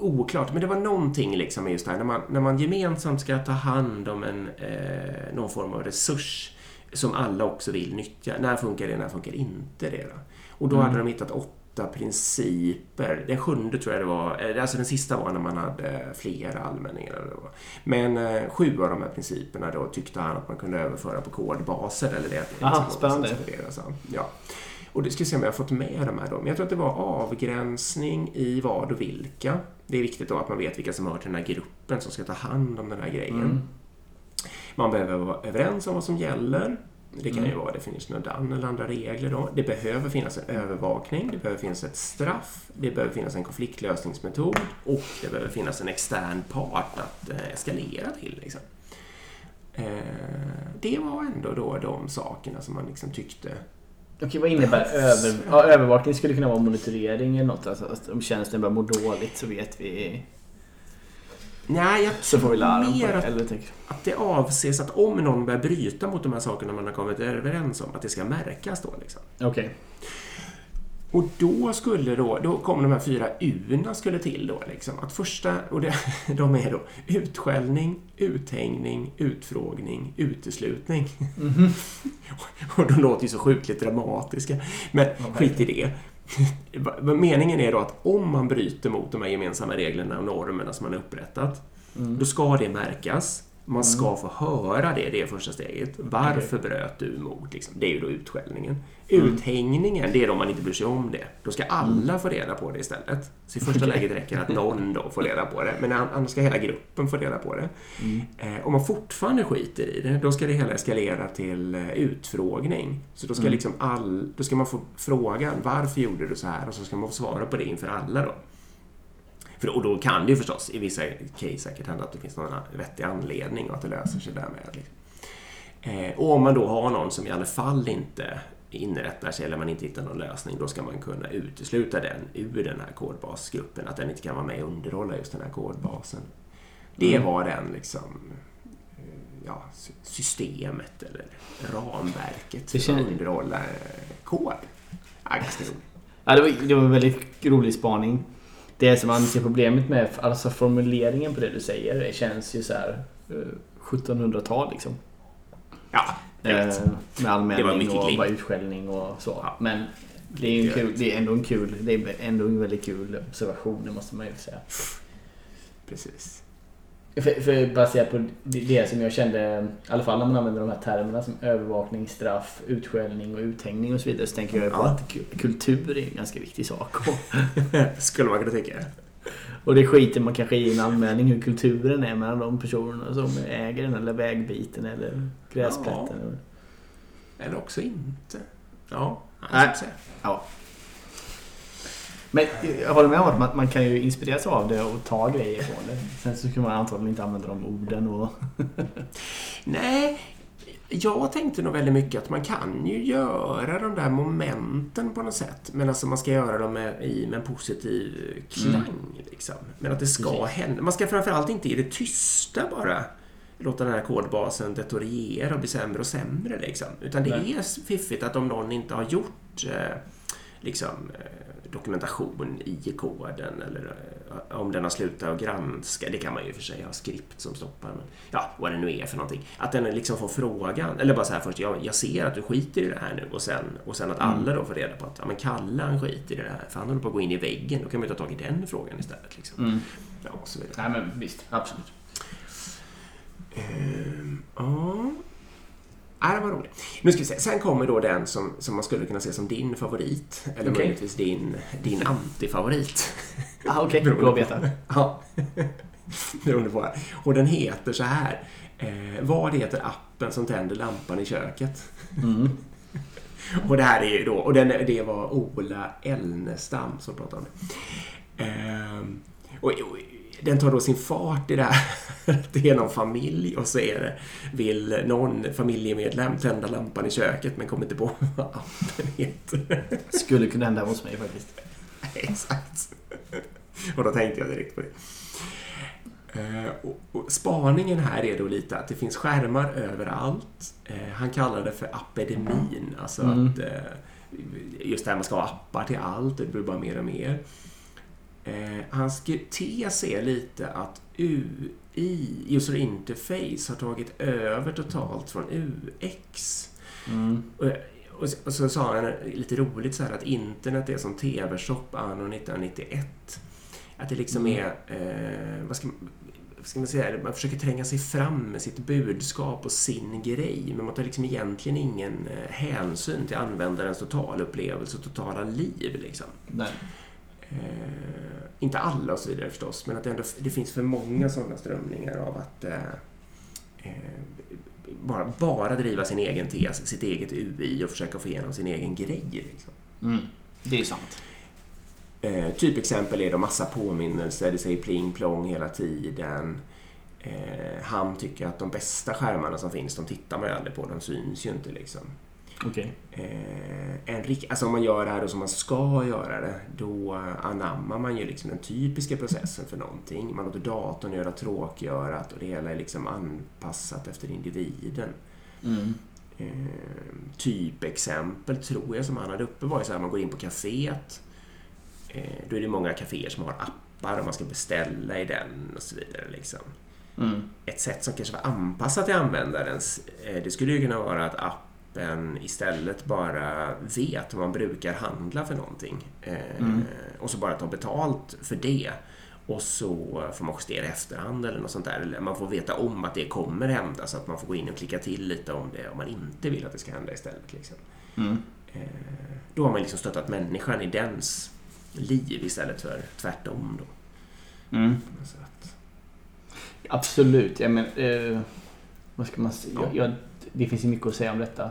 [SPEAKER 1] Oklart, men det var någonting liksom med just det här när man, när man gemensamt ska ta hand om en, eh, någon form av resurs som alla också vill nyttja. När funkar det, när funkar inte det? Då? Och då
[SPEAKER 2] Mm.
[SPEAKER 1] hade de hittat åtta principer. Den sjunde tror jag det var, eh, alltså den sista var när man hade flera allmänningar. Eller vad. Men eh, sju av de här principerna då tyckte han att man kunde överföra på kodbaser. Eller det,
[SPEAKER 2] Aha,
[SPEAKER 1] som
[SPEAKER 2] spännande.
[SPEAKER 1] Ja. Och det ska se om jag har fått med de här då. Men jag tror att det var avgränsning i vad och vilka. Det är viktigt då att man vet vilka som hör till den här gruppen som ska ta hand om den här grejen.
[SPEAKER 2] Mm.
[SPEAKER 1] Man behöver vara överens om vad som gäller. Det kan ju
[SPEAKER 2] Mm.
[SPEAKER 1] vara definition of done eller andra regler då. Det behöver finnas en övervakning, det behöver finnas ett straff, det behöver finnas en konfliktlösningsmetod och det behöver finnas en extern part att eh, eskalera till. Liksom. Eh, det var ändå då de sakerna som man liksom tyckte
[SPEAKER 2] Okej, vad innebär över, ja, övervakning? skulle kunna vara monitorering eller något. Alltså, om tjänsten börjar må dåligt så vet vi...
[SPEAKER 1] Nej, jag
[SPEAKER 2] Så får vi på
[SPEAKER 1] mer att,
[SPEAKER 2] Eller
[SPEAKER 1] att det avses att om någon börjar bryta mot de här sakerna man har kommit överens om, att det ska märkas då. Liksom.
[SPEAKER 2] Okej.
[SPEAKER 1] Och då skulle då, då kom de här fyra U-na skulle till då liksom. Att första, och det, de är då utskällning, uthängning, utfrågning, uteslutning.
[SPEAKER 2] Mhm.
[SPEAKER 1] Och de låter ju så sjukligt dramatiska. Men skit i det. Meningen är då att om man bryter mot de här gemensamma reglerna och normerna som man har upprättat,
[SPEAKER 2] Mm.
[SPEAKER 1] då ska det märkas. Man ska få höra det, det är första steget. Varför bröt du emot? Liksom. Det är ju då utskällningen.
[SPEAKER 2] Mm.
[SPEAKER 1] Uthängningen, det är då man inte bryr sig om det. Då ska alla få reda på det istället. Så i första läget räcker det att någon då får reda på det. Men annars ska hela gruppen få reda på det.
[SPEAKER 2] Mm.
[SPEAKER 1] Eh, om man fortfarande skiter i det, då ska det hela eskalera till eh, utfrågning. Så då ska,
[SPEAKER 2] Mm.
[SPEAKER 1] liksom all, då ska man få frågan varför gjorde du så här? Och så ska man få svara på det inför alla då. För, och då kan det ju förstås i vissa case säkert hända att det finns någon vettig anledning och att det löser sig därmed. Liksom. Eh, och om man då har någon som i alla fall inte inrättar sig eller man inte hittar någon lösning, då ska man kunna utesluta den ur den här kodbasgruppen. Att den inte kan vara med och underhålla just den här kodbasen. Det
[SPEAKER 2] Mm.
[SPEAKER 1] var den liksom eh, ja, sy- systemet eller ramverket för att underhålla eh, kod. Ja,
[SPEAKER 2] det var, det var en väldigt rolig spaning. Det som man ser problemet med, alltså formuleringen på det du säger, det känns ju så här eh, 1700-tal liksom.
[SPEAKER 1] Ja, jag vet.
[SPEAKER 2] Eh, Med
[SPEAKER 1] mycket
[SPEAKER 2] och bara utskällning och så.
[SPEAKER 1] Ja.
[SPEAKER 2] Men det är ju en kul, det är ändå en kul, det är ändå en väldigt kul observation, det måste man ju säga.
[SPEAKER 1] Precis.
[SPEAKER 2] För, för baserat på det, som jag kände, i alla fall när man använder de här termerna som övervakning, straff, utskällning och uthängning och så vidare, så tänker jag ju på
[SPEAKER 1] Ja.
[SPEAKER 2] att ku- kultur är en ganska viktig sak.
[SPEAKER 1] Skulle man kunna tänka.
[SPEAKER 2] och det skiter man kanske i en anmälning hur kulturen är mellan de personerna som äger den eller vägbiten eller gräsplätten. eller-
[SPEAKER 1] Eller också inte. Ja,
[SPEAKER 2] Nej.
[SPEAKER 1] jag säga.
[SPEAKER 2] Men jag håller med om att man, man kan ju inspireras av det och ta grejer från det. Sen så kan man antagligen inte använda de orden och...
[SPEAKER 1] Nej, jag tänkte nog väldigt mycket att man kan ju göra de där momenten på något sätt. Men alltså man ska göra dem med, i, med en positiv klang. Liksom. Men att det ska
[SPEAKER 2] Mm. Precis.
[SPEAKER 1] hända. Man ska framförallt inte i det tysta bara låta den här kodbasen detoriera och bli sämre och sämre. Liksom. Utan det
[SPEAKER 2] Nej.
[SPEAKER 1] är fiffigt att om någon inte har gjort eh, liksom, eh, dokumentation i koden eller eh, om den har slutat att granska. Det kan man ju i och för sig ha skript som stoppar. Men, ja, vad det nu är för någonting. Att den liksom får frågan, eller bara så här först, jag, jag ser att du skiter i det här nu och sen, och sen att
[SPEAKER 2] Mm.
[SPEAKER 1] alla då får reda på att ja, men Kalle han skiter i det här för han håller på att gå in i väggen. Då kan man ju ta tag i den frågan istället. Liksom.
[SPEAKER 2] Mm.
[SPEAKER 1] Ja, så vidare.
[SPEAKER 2] Nej men visst, absolut.
[SPEAKER 1] Ehm, ja. Ja, det var roligt. Nu ska vi se. Sen kommer då den som, som man skulle kunna se som din favorit. Eller
[SPEAKER 2] Okej.
[SPEAKER 1] möjligtvis din, din antifavorit.
[SPEAKER 2] Ah, Okej,
[SPEAKER 1] Beroende
[SPEAKER 2] bra att veta.
[SPEAKER 1] Ja. Beroende på. Och den heter så här. Eh, vad heter appen som tänder lampan i köket?
[SPEAKER 2] Mm.
[SPEAKER 1] Och det här är ju då, och den, det var Ola Elnestam som pratade om det. Ehm, och, och, den tar då sin fart i det här. Det är någon familj och så är det, vill någon familjemedlem tända lampan i köket men kommer inte på vad appen heter.
[SPEAKER 2] Skulle kunna hända hos mig faktiskt.
[SPEAKER 1] Exakt. Och då tänkte jag direkt på det. Eh, och, spaningen här är då lite att det finns skärmar överallt. Eh, han kallar det för apedemin. Alltså
[SPEAKER 2] Mm.
[SPEAKER 1] att eh, just det här man ska ha appar till allt. Det blir bara mer och mer. Eh, hans tes är lite att UI, user interface, har tagit över totalt från UX.
[SPEAKER 2] Mm.
[SPEAKER 1] Och, och, så- och så sa han lite roligt så här att internet är som TV-shop anno 1991. Att det liksom
[SPEAKER 2] Mm.
[SPEAKER 1] är, eh, vad ska man, ska man säga, man försöker tränga sig fram med sitt budskap och sin grej, men man tar liksom egentligen ingen eh, hänsyn till användarens totalupplevelse och totala liv. Liksom.
[SPEAKER 2] Nej.
[SPEAKER 1] Eh, inte alla och så vidare förstås, men att det, ändå, det finns för många sådana strömningar av att eh, eh, bara, bara driva sin egen tes, sitt eget UI och försöka få igenom sin egen grej. Liksom.
[SPEAKER 2] Mm. Det är sant.
[SPEAKER 1] Eh, typexempel är då massa påminnelser, det säger pling plong hela tiden. Eh, han tycker att de bästa skärmarna som finns, de tittar man ju aldrig på, de syns ju inte liksom.
[SPEAKER 2] Okej.
[SPEAKER 1] Eh, en rik- alltså om man gör det här då som man ska göra det, då anammar man ju liksom den typiska processen för någonting. Man låter datorn göra tråkgörat och det hela är liksom anpassat efter individen.
[SPEAKER 2] Mm.
[SPEAKER 1] Eh, typexempel tror jag som han hade uppe var ju så här, man går in på kaféet. Eh, då är det många kaféer som har appar och man ska beställa i den och så vidare. Liksom.
[SPEAKER 2] Mm.
[SPEAKER 1] Ett sätt som kanske var anpassat till användarens, eh, det skulle ju kunna vara att appen istället bara vet vad man brukar handla för någonting. Eh,
[SPEAKER 2] Mm.
[SPEAKER 1] Och så bara ta betalt för det. Och så får man justera i efterhand eller något sånt där. Eller man får veta om att det kommer hända så att man får gå in och klicka till lite om det om man inte vill att det ska hända istället. Liksom.
[SPEAKER 2] Mm.
[SPEAKER 1] Eh, Då har man liksom stöttat människan i dens liv istället för tvärtom. Då.
[SPEAKER 2] Mm.
[SPEAKER 1] Att,
[SPEAKER 2] Absolut. Jag men, eh, vad ska man säga?
[SPEAKER 1] Ja.
[SPEAKER 2] Jag, jag, det finns ju mycket att säga om detta.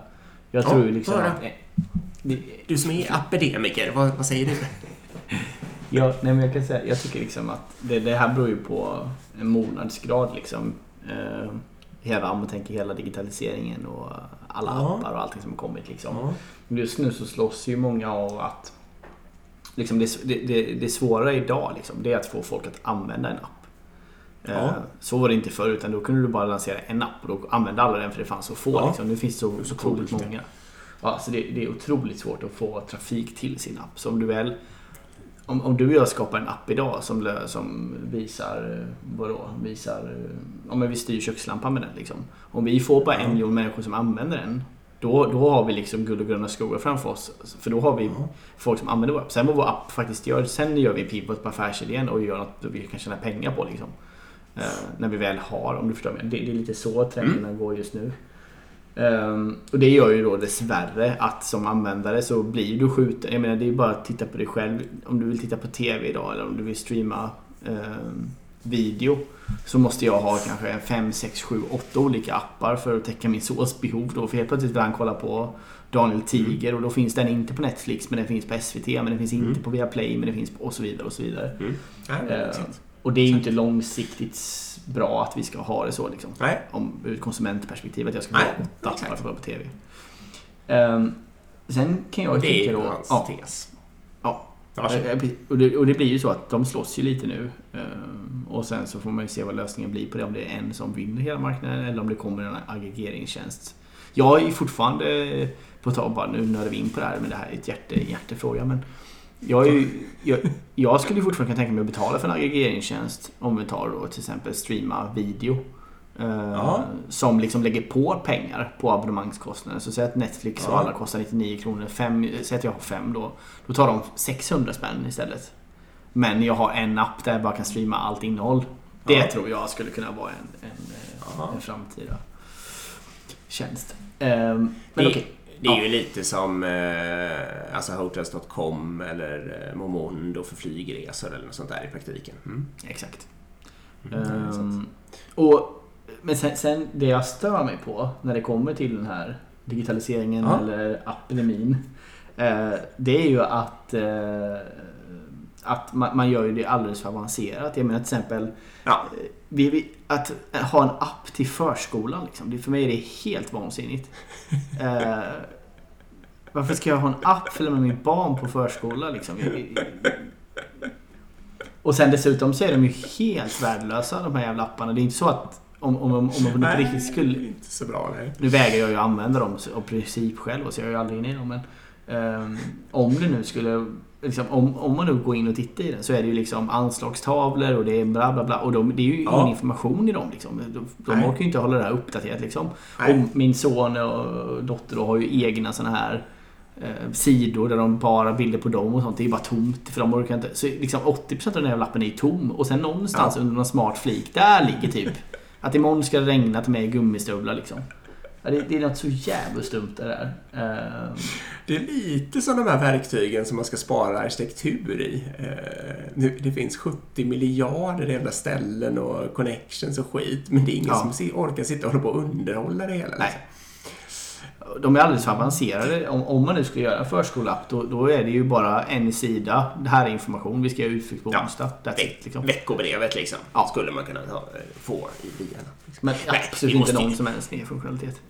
[SPEAKER 2] Jag
[SPEAKER 1] Ja,
[SPEAKER 2] tror liksom
[SPEAKER 1] höra.
[SPEAKER 2] att... eh,
[SPEAKER 1] du som är apedemiker, vad, vad säger du?
[SPEAKER 2] Ja, nej, men jag kan säga, jag tycker liksom att det, det här beror ju på en mognadsgrad liksom. Eh, hela, om man tänker hela digitaliseringen och alla
[SPEAKER 1] Ja.
[SPEAKER 2] appar och allting som har kommit liksom.
[SPEAKER 1] Ja.
[SPEAKER 2] Just nu så slåss ju många av att liksom det, det, det, det svåra idag liksom, det är att få folk att använda en app. Eh,
[SPEAKER 1] Ja.
[SPEAKER 2] Så var det inte förr utan då kunde du bara lansera en app och då använde alla den för det fanns så få.
[SPEAKER 1] Ja.
[SPEAKER 2] Liksom. Nu finns det så,
[SPEAKER 1] så
[SPEAKER 2] otroligt många. Ja, så det, det är otroligt svårt att få trafik till sin app. Så om du väl om, om du och jag skapar en app idag som, som visar, eh, vadå, visar, eh, om vi styr kökslampan med den liksom. Om vi får bara en
[SPEAKER 1] Ja.
[SPEAKER 2] miljon människor som använder den, då, då har vi liksom guld och gröna skogar framför oss. För då har vi
[SPEAKER 1] Ja.
[SPEAKER 2] folk som använder vår app. Sen vad vår app faktiskt gör, sen gör vi pivot på affärsidén och gör något vi kan tjäna pengar på liksom. Eh, när vi väl har, om du förstår mig. Det, det är lite så trenderna går just nu. Ehm, och det gör ju då dessvärre att som användare så blir du skjuten. Jag menar det är ju bara att titta på dig själv. Om du vill titta på TV idag eller om du vill streama ehm, video. Så måste jag ha kanske 5, 6, 7, 8 olika appar för att täcka min såsbehov då. För helt plötsligt vill han kolla på Daniel Tiger och då finns den inte på Netflix men den finns på SVT men den finns inte
[SPEAKER 1] Mm.
[SPEAKER 2] på Viaplay men den finns på och så vidare och så vidare.
[SPEAKER 1] Mm. Ja, exakt.
[SPEAKER 2] Och det är ju inte långsiktigt bra att vi ska ha det så liksom.
[SPEAKER 1] Nej.
[SPEAKER 2] Om, ur ett konsumentperspektiv att jag ska ha åtta
[SPEAKER 1] exakt.
[SPEAKER 2] för på TV. Ehm, sen kan jag
[SPEAKER 1] Och det är
[SPEAKER 2] tycka
[SPEAKER 1] ju
[SPEAKER 2] då...
[SPEAKER 1] hans
[SPEAKER 2] Ja,
[SPEAKER 1] tes.
[SPEAKER 2] Ja.
[SPEAKER 1] Varsågod.
[SPEAKER 2] Eh, och, det, och det blir ju så att de slåss ju lite nu. Ehm, och sen så får man ju se vad lösningen blir på det. Om det är en som vinner hela marknaden eller om det kommer en aggregeringstjänst. Jag är ju fortfarande, på ett tag bara nu nördar vi in på det här, men det här är ett hjärte, hjärtefråga. Men jag, ju, jag, jag skulle fortfarande kunna tänka mig att betala för en aggregeringstjänst. Om vi tar då till exempel streama video. Eh. Som liksom lägger på pengar på abonnemangskostnaden. Så säg att Netflix och alla kostar 99 kronor. Fem, säg att jag har fem då. Då tar de 600 spänn istället. Men jag har en app där jag bara kan streama allt innehåll. Det
[SPEAKER 1] Ja.
[SPEAKER 2] tror jag skulle kunna vara en, en, eh, en framtida tjänst. Ehm, men okej.
[SPEAKER 1] Det är
[SPEAKER 2] Ja.
[SPEAKER 1] ju lite som eh, alltså Hotels.com eller eh, Momondo för flygresor eller något sånt där i praktiken. Mm.
[SPEAKER 2] Exakt.
[SPEAKER 1] Mm.
[SPEAKER 2] Ehm, och, men sen, sen det jag stör mig på när det kommer till den här digitaliseringen
[SPEAKER 1] Ja.
[SPEAKER 2] eller apedemin. Eh, det är ju att, eh, att man, man gör ju det alldeles för avancerat. Jag menar till exempel
[SPEAKER 1] Ja.
[SPEAKER 2] eh, vi, vi, att ha en app till förskolan. Liksom, det, för mig är det helt vansinnigt. Eh, varför ska jag ha en app för att lämna mitt barn på förskola? Liksom? Och sen dessutom så är de ju helt värdelösa de här jävla apparna. Det är inte så att om, om, om man
[SPEAKER 1] Nej,
[SPEAKER 2] riktigt skulle...
[SPEAKER 1] inte så bra nej.
[SPEAKER 2] Nu vägrar jag ju använda dem av princip själv så jag är ju aldrig inne i dem. Men, ehm, om det nu skulle... Liksom, om, om man nu går in och tittar i den så är det ju liksom anslagstavlor och det är bla bla bla. Och de, det är ju
[SPEAKER 1] Ja.
[SPEAKER 2] ingen information i dem. Liksom. De, de orkar ju inte hålla det här uppdaterat. Liksom. Och min son och dotter då har ju egna såna här eh, sidor där de bara bilder på dem och sånt. Det är bara tomt för de orkar inte. Så liksom 80% av den här lappen är tom och sen någonstans
[SPEAKER 1] Ja.
[SPEAKER 2] under någon smart flik, där ligger typ att imorgon ska det regna till mig i gummistövlar liksom. Det, det är något så jävligt dumt det där. Eh,
[SPEAKER 1] Det är lite som de här verktygen som man ska spara arkitektur i. Eh, nu- Det finns 70 miljarder jävla ställen och connections och skit. Men det är ingen
[SPEAKER 2] Ja.
[SPEAKER 1] som orkar sitta och hålla på och underhålla det hela.
[SPEAKER 2] Nej.
[SPEAKER 1] liksom.
[SPEAKER 2] De är alldeles för avancerade. Om, om man nu skulle göra en förskoleapp då, då är det ju bara en sida. Det här är information. Vi ska göra utflykt på
[SPEAKER 1] Ja.
[SPEAKER 2] onsdag. It, liksom.
[SPEAKER 1] Veckobrevet liksom.
[SPEAKER 2] Ja.
[SPEAKER 1] Skulle man kunna ta, eh, få i app, liksom.
[SPEAKER 2] Men
[SPEAKER 1] Nej,
[SPEAKER 2] absolut inte
[SPEAKER 1] måste-
[SPEAKER 2] någon som helst mer funktionalitet.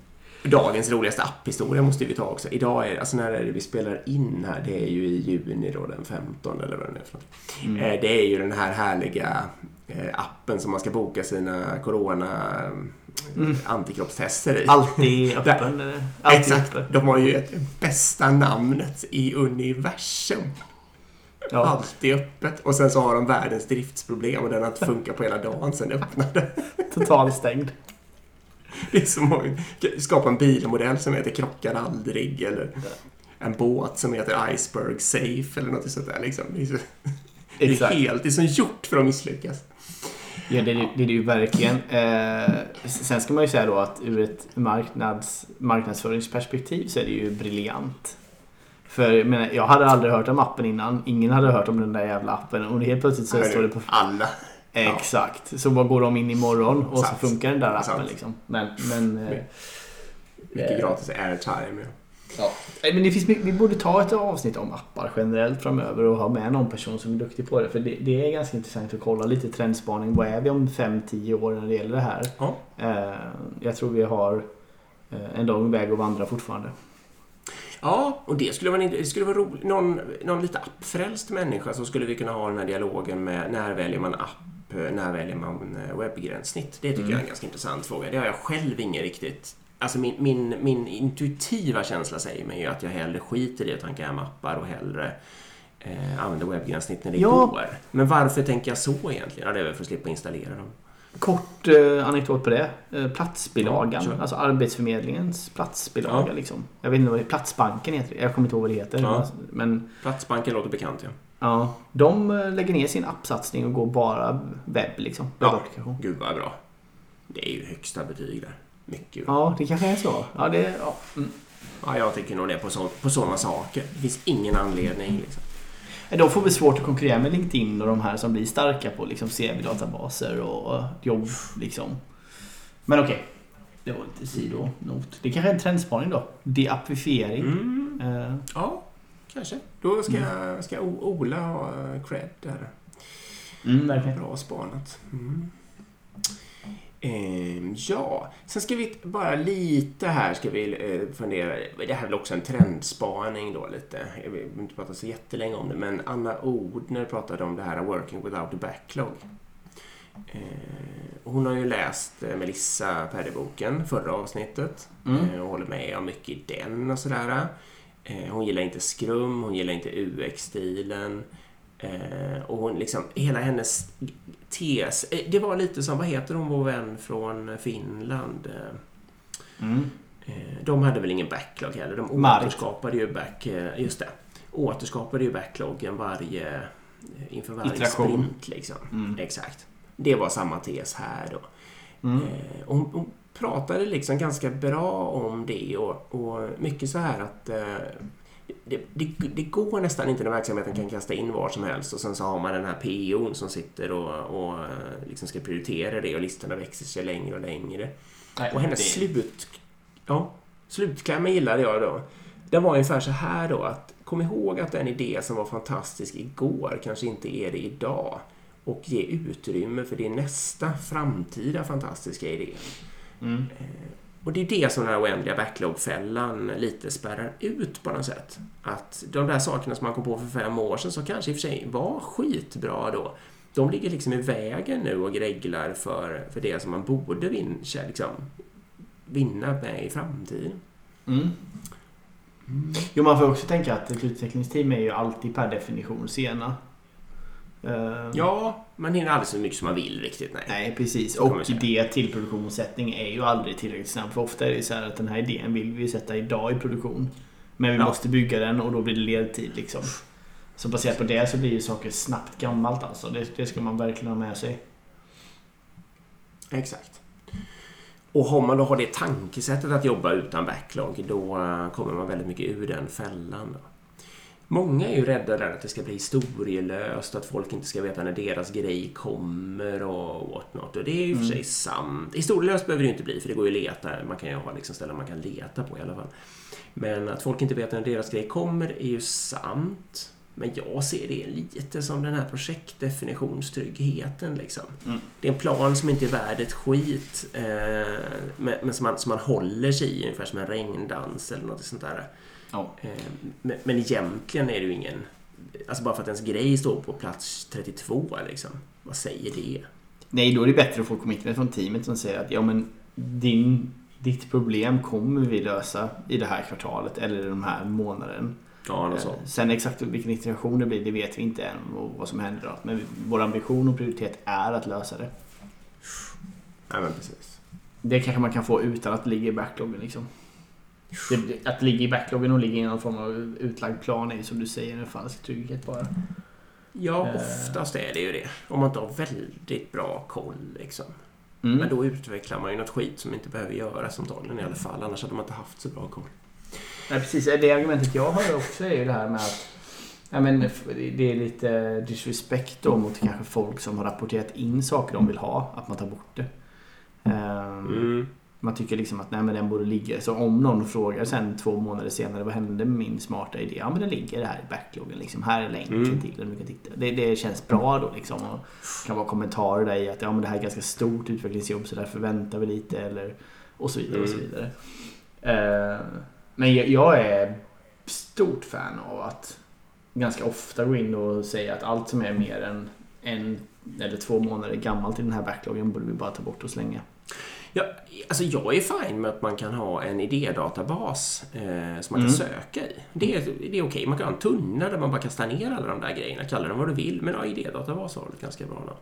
[SPEAKER 1] Dagens roligaste apphistoria måste vi ta också. Idag är alltså när är det vi spelar in här, det är ju i juni då den 15 eller vad det är för något.
[SPEAKER 2] Mm.
[SPEAKER 1] Eh, Det är ju den här härliga eh, appen som man ska boka sina corona
[SPEAKER 2] Mm.
[SPEAKER 1] antikroppstester i.
[SPEAKER 2] Alltid öppen. Alltid
[SPEAKER 1] Exakt.
[SPEAKER 2] öppen.
[SPEAKER 1] De har ju ett bästa namnet i universum.
[SPEAKER 2] Ja.
[SPEAKER 1] Alltid öppet. Och sen så har de världens driftsproblem och den har inte funkat på hela dagen sen det öppnade.
[SPEAKER 2] Totalt stängd.
[SPEAKER 1] Det är som att skapa en bilmodell som heter Krockar aldrig eller en båt som heter Iceberg Safe eller något sånt där. Liksom. Det är, så, det är helt, det är som gjort för att misslyckas.
[SPEAKER 2] Ja, det, är det- det är det ju verkligen. Eh, sen ska man ju säga då att ur ett marknads, marknadsföringsperspektiv så är det ju briljant. För jag, menar, jag hade aldrig hört om appen innan. Ingen hade hört om den där jävla appen. Och helt plötsligt så står
[SPEAKER 1] du?
[SPEAKER 2] det på...
[SPEAKER 1] Alla.
[SPEAKER 2] Exakt. Så bara går de in imorgon och
[SPEAKER 1] Sant.
[SPEAKER 2] så funkar den där appen
[SPEAKER 1] Sant.
[SPEAKER 2] liksom. Men... men eh,
[SPEAKER 1] Mycket
[SPEAKER 2] Eh.
[SPEAKER 1] gratis airtime. Ja.
[SPEAKER 2] Ja. Men det finns, mycket- vi borde ta ett avsnitt om appar generellt framöver och ha med någon person som är duktig på det. För det, det är ganska intressant att kolla lite trendspaning. Vad är vi om 5-10 år när det gäller det här?
[SPEAKER 1] Ja.
[SPEAKER 2] Eh, jag tror vi har eh, en lång väg att vandra fortfarande.
[SPEAKER 1] Ja, och det skulle, vara, det skulle vara roligt. Någon, någon lite appfrälst människa så skulle vi kunna ha den här dialogen med när väljer man app, när väljer man eh, webbgränssnitt. Det tycker
[SPEAKER 2] Mm.
[SPEAKER 1] jag är en ganska intressant fråga. Det har jag själv ingen riktigt... Alltså min, min, min intuitiva känsla säger mig ju att jag hellre skiter i att tanka hem appar och hellre eh, använder webbgränssnitt när det
[SPEAKER 2] Ja.
[SPEAKER 1] går. Men varför tänker jag så egentligen? Ja, det är väl för att slippa installera dem.
[SPEAKER 2] Kort eh, anekdot på det. Eh, platsbilagan.
[SPEAKER 1] Ja,
[SPEAKER 2] alltså Arbetsförmedlingens platsbilaga.
[SPEAKER 1] Ja.
[SPEAKER 2] Liksom. Jag vet inte vad det Platsbanken heter. Jag kommer inte ihåg vad det heter.
[SPEAKER 1] Ja.
[SPEAKER 2] Men
[SPEAKER 1] Platsbanken låter bekant, ja.
[SPEAKER 2] Ja, de eh, lägger ner sin appsatsning och går bara webb. Liksom.
[SPEAKER 1] Ja. Gud vad bra. Det är ju högsta betyg där. Mycket.
[SPEAKER 2] Ja, det kanske är så. Ja, det, ja. Mm.
[SPEAKER 1] Ja, jag tycker nog det på, så, på sådana saker. Det finns ingen anledning. Liksom.
[SPEAKER 2] De får väl svårt att konkurrera med LinkedIn och de här som blir starka på liksom CV-databaser och jobb. Liksom. Men okej, det var lite sidonot. Det kanske är en trendspaning då. Deappifiering.
[SPEAKER 1] Mm.
[SPEAKER 2] Eh,
[SPEAKER 1] Ja, kanske. Då ska, ska O- Ola ha eh, cred där.
[SPEAKER 2] mm, verkligen.
[SPEAKER 1] Bra spanat. Mm. Ehm, ja, sen ska vi bara lite här ska vi eh, fundera. Det här är väl också en trendspaning då lite. Jag vill inte prata så jättelänge om det, men Anna Odner pratade om det här Working without a backlog. Eh, hon har ju läst eh, Melissa Perry-boken, förra avsnittet.
[SPEAKER 2] Mm.
[SPEAKER 1] Eh, och håller med om mycket i den och sådär. Eh, hon gillar inte skrum, hon gillar inte UX-stilen. Eh, och hon liksom, hela hennes tes. Eh, det var lite som, vad heter hon, vår vän från Finland?
[SPEAKER 2] Mm.
[SPEAKER 1] de hade väl ingen backlog heller. De återskapade ju back, just det. Återskapade ju backloggen varje, inför varje
[SPEAKER 2] Iteration.
[SPEAKER 1] sprint liksom.
[SPEAKER 2] Mm.
[SPEAKER 1] Exakt. Det var samma tes här då.
[SPEAKER 2] Mm.
[SPEAKER 1] Hon, hon pratade liksom ganska bra om det och, och mycket så här att eh, det, det, det går nästan inte när verksamheten kan kasta in var som helst och sen så har man den här PO'n som sitter och, och eh, liksom ska prioritera det och listorna växer sig längre och längre.
[SPEAKER 2] Nej,
[SPEAKER 1] Och hennes
[SPEAKER 2] det-
[SPEAKER 1] slut... Ja, slutklämma gillade jag då. Den var ungefär så här då att kom ihåg att den idé som var fantastisk igår kanske inte är det idag. Och ge utrymme för din nästa framtida fantastiska idé.
[SPEAKER 2] Mm.
[SPEAKER 1] Och det är det som den här oändliga backlog-fällan lite spärrar ut på något sätt. Att de där sakerna som man kom på för fem år sedan som kanske i och för sig var skitbra då. De ligger liksom i vägen nu och greglar för, för det som man borde vin, liksom, vinna med i framtiden.
[SPEAKER 2] Mm. Jo, man får också tänka att ett utvecklingsteam är ju alltid per definition sena. Eh,
[SPEAKER 1] Ja, man hinner aldrig så mycket som man vill riktigt. Nej.
[SPEAKER 2] Nej, precis. Och det till produktionssättning är ju aldrig tillräckligt snabbt. För ofta är det så här att den här idén vill vi sätta idag i produktion. Men vi
[SPEAKER 1] Ja.
[SPEAKER 2] måste bygga den och då blir det ledtid liksom. Så baserat på det så blir ju saker snabbt gammalt alltså. Det, det ska man verkligen ha med sig.
[SPEAKER 1] Exakt. Och har man då har det tankesättet att jobba utan backlog, då eh, kommer man väldigt mycket ur den fällan. Då. Många är ju rädda där att det ska bli historielöst, att folk inte ska veta när deras grej kommer och whatnot. Och det är ju för sig sant. Historielöst behöver det ju inte bli, för det går ju att leta. Man kan ju ha liksom ställen man kan leta på i alla fall. Men att folk inte vet när deras grej kommer är ju sant. Men jag ser det lite som den här projektdefinitionstryggheten. Liksom.
[SPEAKER 2] Mm.
[SPEAKER 1] Det är en plan som inte är värd ett skit, eh, men, men som, man, som man håller sig i, ungefär som en regndans eller något sånt där.
[SPEAKER 2] Ja.
[SPEAKER 1] Eh, men, men egentligen är det ju ingen... Alltså bara för att ens grej står på plats 32, liksom. Vad säger det?
[SPEAKER 2] Nej, då är det bättre att få commitment från teamet som säger att ja men din, ditt problem kommer vi lösa i det här kvartalet eller den här månaden.
[SPEAKER 1] Ja, något sånt.
[SPEAKER 2] Sen exakt vilken iteration det blir, det vet vi inte än och vad som händer då. Men vår ambition och prioritet är att lösa det.
[SPEAKER 1] Ja, men precis.
[SPEAKER 2] Det kanske man kan få utan att ligga i backloggen liksom. Det, att ligga i backloggen och ligga i någon form av utlagd plan är som du säger en falsk trygghet bara.
[SPEAKER 1] Ja,
[SPEAKER 2] Eh.
[SPEAKER 1] oftast är det ju det. Om man inte har väldigt bra koll, liksom.
[SPEAKER 2] Mm.
[SPEAKER 1] Men då utvecklar man ju något skit som inte behöver göras antagligen i alla fall. Annars hade man inte haft så bra koll.
[SPEAKER 2] Nej, precis. Det argumentet jag har också är ju det här med att ja, men det är lite disrespect då mot kanske folk som har rapporterat in saker de vill ha, att man tar bort det. Ehm,
[SPEAKER 1] Mm.
[SPEAKER 2] Man tycker liksom att nej, men den borde ligga. Så om någon frågar sen två månader senare vad hände med min smarta idé? Ja men den ligger här i backloggen. Liksom. Här är länken
[SPEAKER 1] Mm.
[SPEAKER 2] till den. Du kan titta. Det, det känns bra då liksom. Och det kan vara kommentarer där i att ja, men det här är ganska stort utvecklingsjobb så därför väntar vi lite. Eller, och så vidare. Och så
[SPEAKER 1] Mm.
[SPEAKER 2] vidare. Men jag, jag är stort fan av att ganska ofta gå in och säga att allt som är mer än en eller två månader gammalt i den här backloggen borde vi bara ta bort och slänga.
[SPEAKER 1] Ja, alltså jag är fine med att man kan ha en idédatabas eh, som man
[SPEAKER 2] Mm.
[SPEAKER 1] kan söka i. Det är, det är okej. Man kan ha en tunna där man bara kastar ner alla de där grejerna. Kalla dem vad du vill. Men ja, idédatabas har ett ganska bra namn.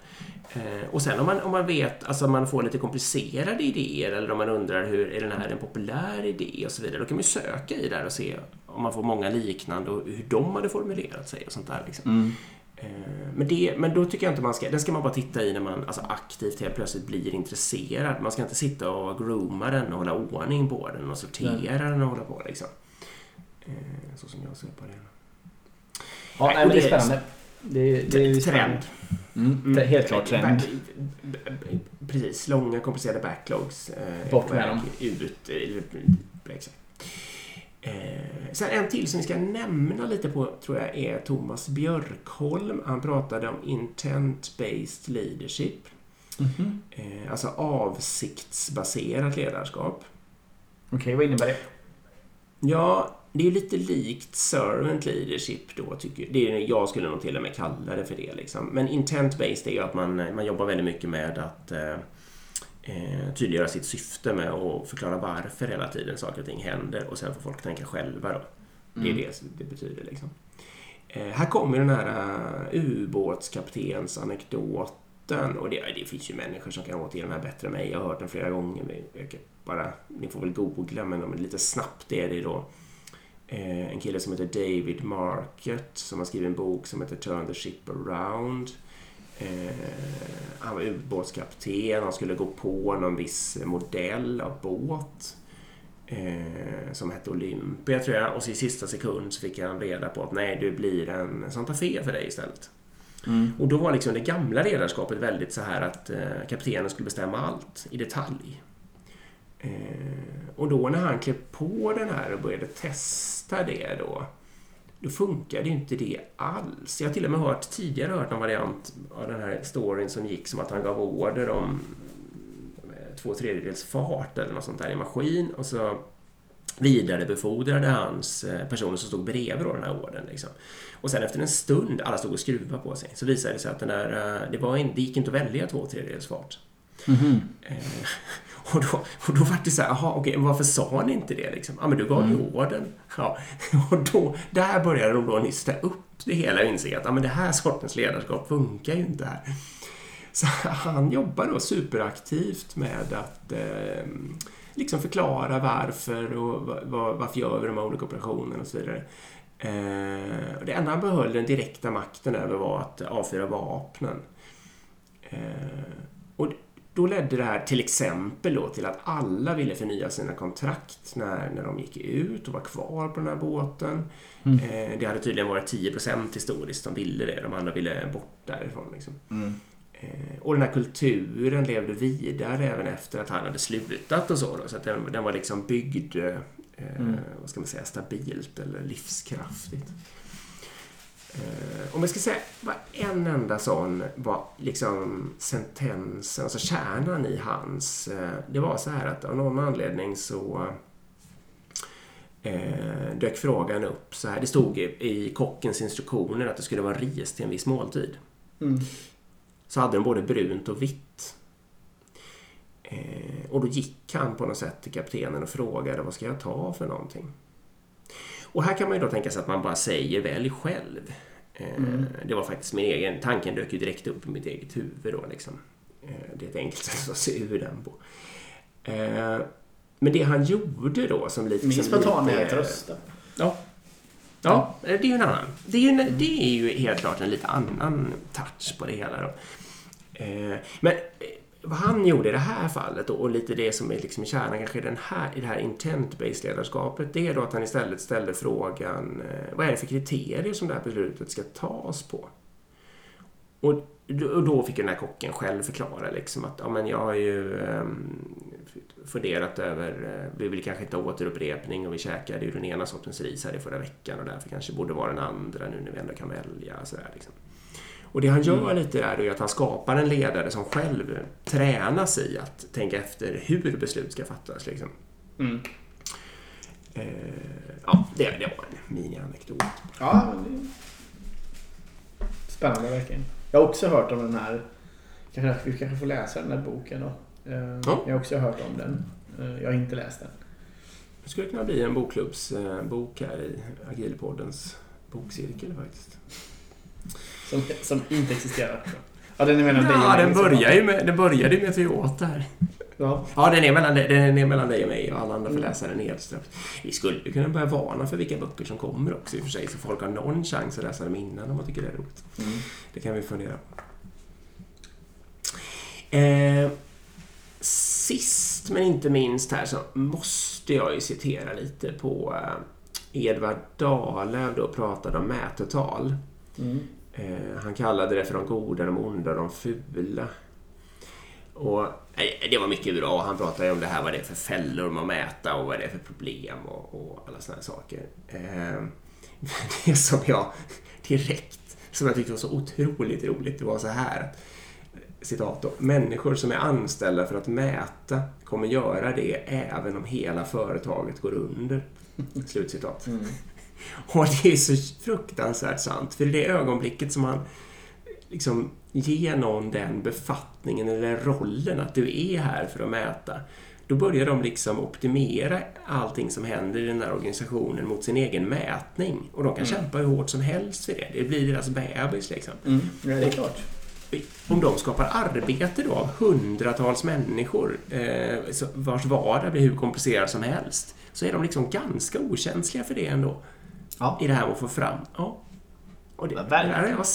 [SPEAKER 1] Eh, och sen om man, om man vet, alltså man får lite komplicerade idéer eller om man undrar hur är den här en populär idé och så vidare. Då kan man ju söka i där och se om man får många liknande och hur de hade formulerat sig och sånt där. Liksom. Eh, Men, det, men då tycker jag inte man ska... Den ska man bara titta i när man alltså aktivt helt plötsligt blir intresserad. Man ska inte sitta och grooma den och hålla ordning på den och sortera den och hålla på liksom. Eh, Så som jag ser på det.
[SPEAKER 2] Ja,
[SPEAKER 1] Nej,
[SPEAKER 2] nej, men det är
[SPEAKER 1] det är-
[SPEAKER 2] spännande. Det, det är
[SPEAKER 1] Trend.
[SPEAKER 2] Mm, är helt klart trend.
[SPEAKER 1] Precis, långa komplicerade backlogs. eh,
[SPEAKER 2] Bort med dem.
[SPEAKER 1] Ut, eller, exakt. Eh, sen en till som vi ska nämna lite på tror jag är Thomas Björkholm. Han pratade om intent-based leadership.
[SPEAKER 2] Mhm.
[SPEAKER 1] Eh, alltså avsiktsbaserat ledarskap.
[SPEAKER 2] Okej, vad innebär det?
[SPEAKER 1] Ja, det är lite likt servant leadership då, tycker jag. Det är, jag skulle nog till och med kalla det för det. Liksom. Men intent-based är ju att man, man jobbar väldigt mycket med att eh, eh, tydliggöra sitt syfte med att förklara varför hela tiden saker och ting händer och sen får folk tänka själva då. Det är
[SPEAKER 2] Mm.
[SPEAKER 1] det det betyder liksom. Eh, här kommer den här uh, ubåtskaptensanekdoten och det, det finns ju människor som kan återge den här bättre än mig. Jag har hört den flera gånger. jag Bara, ni får väl googla men lite snabbt är det då eh, en kille som heter David Market som har skrivit en bok som heter Turn the Ship Around. Eh, han var ubåtskapten, han skulle gå på någon viss modell av båt eh, som hette Olympia tror jag och så i sista sekund så fick han reda på att nej, det blir en Santa Fe för dig istället.
[SPEAKER 2] Mm.
[SPEAKER 1] Och då var liksom det gamla ledarskapet väldigt så här att eh, kaptenen skulle bestämma allt i detalj. Och då när han klev på den här och började testa det då, då funkade ju inte det alls. Jag har till och med hört, tidigare hört någon variant av den här storyn som gick som att han gav order om eh, två tredjedels fart eller något sånt där i maskin och så vidarebefordrade hans eh, personer som stod bredvid då den här ordern. Liksom. Och sen efter en stund, alla stod och skruvade på sig, så visade det sig att den där, eh, det, var in, det gick inte att välja två tredjedels fart.
[SPEAKER 2] Mhm.
[SPEAKER 1] Eh, och, då, och då var det så här, jaha, okej, varför sa ni inte det liksom? Ja, men du gav ju orden. Ja, och då, där började de då nysta upp det hela och inse att ja, men det här sortens ledarskap funkar ju inte här. Så han jobbar då superaktivt med att eh, liksom förklara varför och var, varför gör vi de här olika operationerna och så vidare. Eh, och det enda han behöll den direkta makten över var att avfyra vapnen. Eh, och då ledde det här till exempel då till att alla ville förnya sina kontrakt när, när de gick ut och var kvar på den här båten. Mm. Eh, det hade tydligen varit 10% historiskt som ville det. De andra ville bort därifrån. Liksom. Mm. Eh, och den här kulturen levde vidare även efter att han hade slutat och så. Då, så att den, den var liksom byggd, eh, mm. vad ska man säga, stabilt eller livskraftigt. Eh, om jag ska säga bara en enda sån var liksom sentensen, alltså kärnan i hans. Eh, det var så här att av någon anledning så eh, dök frågan upp så här. Det stod i, i kockens instruktioner att det skulle vara ris till en viss måltid. Mm. Så hade de både brunt och vitt. Eh, och då gick han på något sätt till kaptenen och frågade vad ska jag ta för någonting? Och här kan man ju då tänka sig att man bara säger välj själv. Eh, mm. Det var faktiskt min egen, tanken dök ju direkt upp i mitt eget huvud då liksom. Eh, det är ett enkelt sätt att se ur den på. Eh, men det han gjorde då som lite...
[SPEAKER 2] Min spontana är att rösta.
[SPEAKER 1] Ja. Ja, det är ju en annan. Det är ju, det är ju helt klart en lite annan touch på det hela då. Men vad han gjorde i det här fallet då, och lite det som är liksom kärnan kanske den här, i det här intent-based ledarskapet, det är då att han istället ställde frågan eh, vad är det för kriterier som det här beslutet ska tas på? Och då fick den här kocken själv förklara liksom att ja, men jag har ju um, funderat över, eh, vi vill kanske inte ha återupprepning och vi käkade ju den ena sortens ris här i förra veckan och därför kanske borde vara den andra nu när vi ändå kan välja. Sådär, liksom. Och det han gör mm. lite där är att han skapar en ledare som själv tränas i att tänka efter hur beslut ska fattas. Liksom. Mm. Eh, ja, det, det var en mini-anekdot.
[SPEAKER 2] Ja, Spännande verkligen. Jag har också hört om den här, kanske, vi kanske får läsa den här boken då. Eh, ja. Jag har också hört om den. Eh, jag har inte läst den.
[SPEAKER 1] Det skulle kunna bli en bokklubbsbok här i Agilpoddens bokcirkel faktiskt.
[SPEAKER 2] Som, som inte existerar. Ja, den är mellan
[SPEAKER 1] ja, dig och mig. Den börjar ju med, den började ju med Toyota här. Ja. ja, den är, mellan, den är mellan dig och mig och alla andra får mm. nedströms. Vi skulle kunna börja varna för vilka böcker som kommer också i och för sig, så folk har någon chans att läsa dem innan om man tycker det är roligt. Mm. Det kan vi fundera på. Eh, sist men inte minst här så måste jag ju citera lite på eh, Edvard Dahlöf då pratade om mätetal. Mm. Eh, han kallade det för de goda, de onda, de fula. Och eh, Det var mycket bra. Han pratade om det här, vad det är för fällor man mäta och vad det är för problem och, och alla sådana saker. Eh, det som jag direkt, som jag tyckte var så otroligt roligt, det var så här. Citat då. Människor som är anställda för att mäta kommer göra det även om hela företaget går under. Slutcitat. Mm. Och det är så fruktansvärt sant. För i det ögonblicket som man liksom ger någon den befattningen eller rollen att du är här för att mäta, då börjar de liksom optimera allting som händer i den här organisationen mot sin egen mätning. Och de kan mm. kämpa hur hårt som helst för det. Det blir deras bebis liksom.
[SPEAKER 2] Mm. Ja, det är klart.
[SPEAKER 1] Om de skapar arbete då av hundratals människor eh, vars vardag blir hur komplicerad som helst, så är de liksom ganska okänsliga för det ändå ja. i det här att få fram. Ja. Och det, det där jag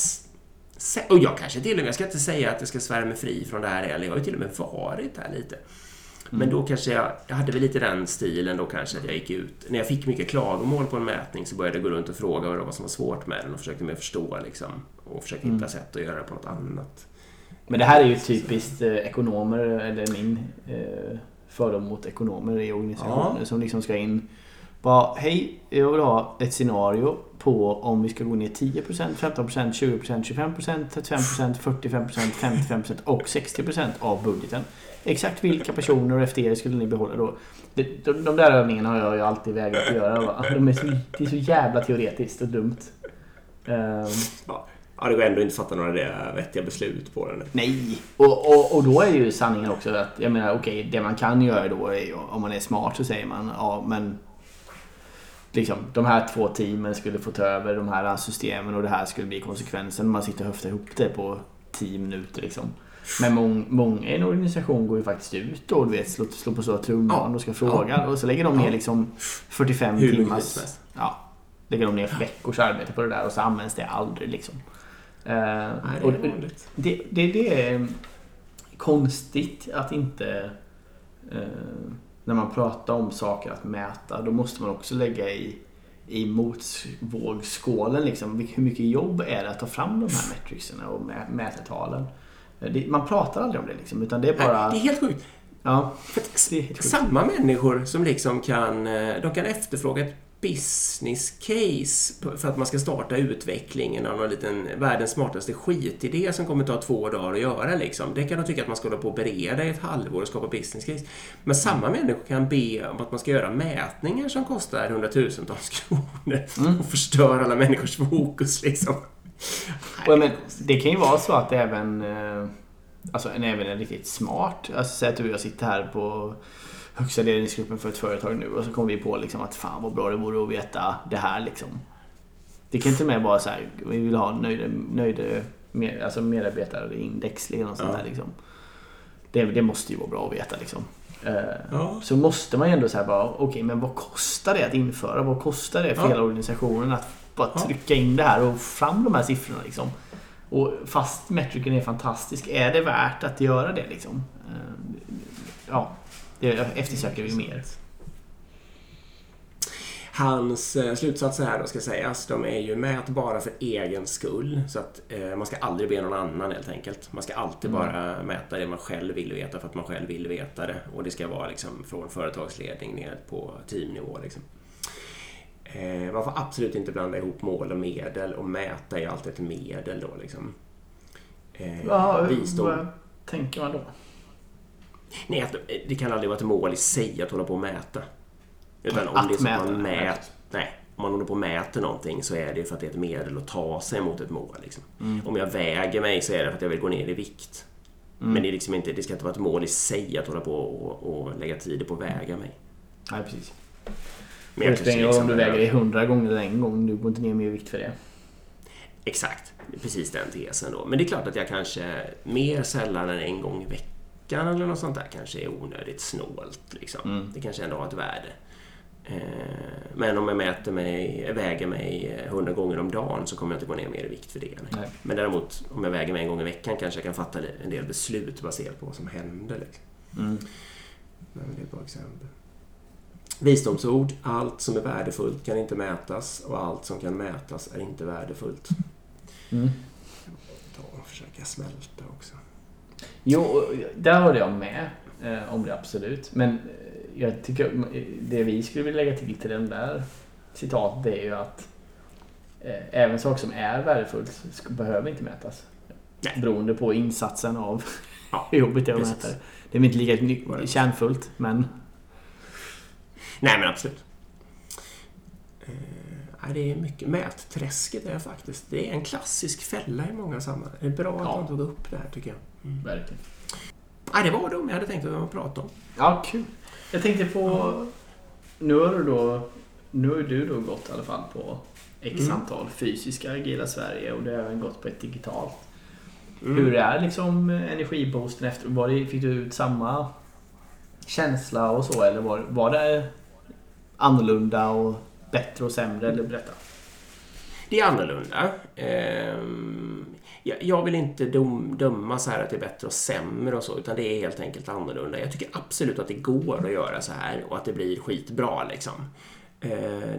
[SPEAKER 1] och jag kanske till och med, jag ska inte säga att jag ska svära mig fri från det här heller. Jag har ju till och med varit här lite. Men mm. då kanske jag, jag hade väl lite den stilen då kanske att jag gick ut. När jag fick mycket klagomål på en mätning så började jag gå runt och fråga vad det var som var svårt med den och försökte mer förstå liksom. Och försöka hitta mm. sätt att göra det på något annat.
[SPEAKER 2] Men det här är ju typiskt eh, ekonomer, eller min eh, fördom mot ekonomer i organisationer ja. som liksom ska in bara, hej, jag vill ha ett scenario på om vi ska gå ner 10%, 15%, 20%, 25%, 35%, 45%, 55% och 60% av budgeten. Exakt vilka personer och FDR skulle ni behålla då? De, de, de där övningarna har jag ju alltid vägrat att göra. Va? De är så, det är så jävla teoretiskt och dumt. Um,
[SPEAKER 1] Ja, det går ändå inte att fatta några vettiga beslut på den.
[SPEAKER 2] Nej, och, och, och då är ju sanningen också att jag menar okej, okay, det man kan göra då är om man är smart så säger man ja men liksom, de här två teamen skulle få ta över de här systemen och det här skulle bli konsekvensen. Man sitter och höftar ihop det på 10 minuter. Liksom. Men mång, många i en organisation går ju faktiskt ut och du vet, slår, slår på stora trumman
[SPEAKER 1] Ja.
[SPEAKER 2] och ska fråga. Och så lägger de ner
[SPEAKER 1] Ja.
[SPEAKER 2] liksom 45
[SPEAKER 1] Hur
[SPEAKER 2] timmars... Ja, lägger de ner veckors arbete på det där och så används det aldrig liksom. Eh,
[SPEAKER 1] Nej,
[SPEAKER 2] och
[SPEAKER 1] det är vanligt.
[SPEAKER 2] det, det, det är konstigt att inte... Eh, när man pratar om saker att mäta, då måste man också lägga i, i motvågskålen liksom. Hur mycket jobb är det att ta fram de här metricserna och mä, mätetalen? Det, man pratar aldrig om det liksom, utan det är bara...
[SPEAKER 1] Det är helt sjukt.
[SPEAKER 2] Ja,
[SPEAKER 1] samma människor som liksom kan, eh, de kan efterfråga ett business case för att man ska starta utvecklingen av någon liten världens smartaste skitidé som kommer ta två dagar att göra. Liksom. Det kan de tycka att man ska hålla på och bereda i ett halvår och skapa business case. Men samma människor kan be om att man ska göra mätningar som kostar hundratusentals kronor och förstör alla människors fokus. Liksom.
[SPEAKER 2] Jag men, det kan ju vara så att även, eh, alltså en, även en riktigt smart, alltså säg att du och jag sitter här på högsta ledningsgruppen för ett företag nu och så kommer vi på liksom att fan vad bra det vore att veta det här liksom. Det kan inte med vara så här, vi vill ha nöjda, nöjda med, alltså medarbetarindex eller något sånt
[SPEAKER 1] Ja.
[SPEAKER 2] där liksom. Det, det måste ju vara bra att veta liksom. Eh,
[SPEAKER 1] Ja.
[SPEAKER 2] Så måste man ju ändå säga bara, okej men vad kostar det att införa? Vad kostar det för
[SPEAKER 1] Ja.
[SPEAKER 2] hela organisationen att bara trycka in det här och fram de här siffrorna liksom? Och fast metricen är fantastisk, är det värt att göra det liksom? Eh, Ja, det eftersöker vi mer.
[SPEAKER 1] Hans eh, slutsatser här då ska sägas, de är ju mätbara för egen skull. Så att eh, man ska aldrig be någon annan helt enkelt. Man ska alltid
[SPEAKER 2] Mm.
[SPEAKER 1] bara mäta det man själv vill veta för att man själv vill veta det. Och det ska vara liksom från företagsledning ner på teamnivå. Liksom. Eh, man får absolut inte blanda ihop mål och medel och mäta är ju alltid ett medel då liksom. Eh, visdom.
[SPEAKER 2] vad tänker man då?
[SPEAKER 1] Nej, att det kan aldrig vara ett mål i sig att hålla på och mäta. Utan om
[SPEAKER 2] Att
[SPEAKER 1] det är så att
[SPEAKER 2] mäta,
[SPEAKER 1] man mäter, nej, om man håller på och mäter någonting så är det för att det är ett medel att ta sig mot ett mål. Liksom.
[SPEAKER 2] Mm.
[SPEAKER 1] Om jag väger mig så är det för att jag vill gå ner i vikt.
[SPEAKER 2] Mm.
[SPEAKER 1] Men det, är liksom inte, det ska inte vara ett mål i sig att hålla på och, och lägga tid på att väga mig.
[SPEAKER 2] Nej, precis.
[SPEAKER 1] Men jag kanske
[SPEAKER 2] roll om
[SPEAKER 1] liksom-
[SPEAKER 2] du väger dig 100 gånger eller en gång, du går inte ner mer vikt för det.
[SPEAKER 1] Exakt, precis den tesen då. Men det är klart att jag kanske mer sällan än en gång i veckan eller något sånt där kanske är onödigt snålt. Liksom.
[SPEAKER 2] Mm.
[SPEAKER 1] Det kanske ändå har ett värde. Eh, Men om jag mäter mig, väger mig 100 gånger om dagen så kommer jag inte gå ner mer i vikt för det. Nej. Men däremot om jag väger mig en gång i veckan kanske jag kan fatta en del beslut baserat på vad som händer. Liksom.
[SPEAKER 2] Mm.
[SPEAKER 1] Det är ett bra exempel. Visdomsord. Allt som är värdefullt kan inte mätas och allt som kan mätas är inte värdefullt.
[SPEAKER 2] Mm.
[SPEAKER 1] Ta och försöka smälta också.
[SPEAKER 2] Jo, där håller jag med eh, om det absolut. Men eh, jag tycker det vi skulle vilja lägga till till den där citatet är ju att eh, även saker som är värdefullt ska, behöver inte mätas.
[SPEAKER 1] Nej.
[SPEAKER 2] Beroende på insatsen av
[SPEAKER 1] Ja,
[SPEAKER 2] hur jobbigt det är att mäta det. Det är inte lika
[SPEAKER 1] det?
[SPEAKER 2] kärnfullt, men
[SPEAKER 1] Nej, men absolut. Eh, det är mycket. Mätträsket är faktiskt det är en klassisk fälla i många sammanhang. Det är bra att
[SPEAKER 2] Ja.
[SPEAKER 1] man tog upp det här tycker jag. Mm.
[SPEAKER 2] verkligen.
[SPEAKER 1] Nej, det var de jag hade tänkt att prata om.
[SPEAKER 2] Ja, kul. Jag tänkte på... Nu har du då... Nu har du då gått i alla fall på X
[SPEAKER 1] Mm.
[SPEAKER 2] antal fysiska Agila Sverige och du har även gått på ett digitalt.
[SPEAKER 1] Mm.
[SPEAKER 2] Hur är liksom energiboosten efter? Var det, fick du ut samma känsla och så eller var, var det annorlunda och bättre och sämre? Eller berätta.
[SPEAKER 1] Det är annorlunda. Jag- Jag vill inte dom, döma så här att det är bättre och sämre och så, utan det är helt enkelt annorlunda. Jag tycker absolut att det går att göra så här och att det blir skitbra liksom. Eh,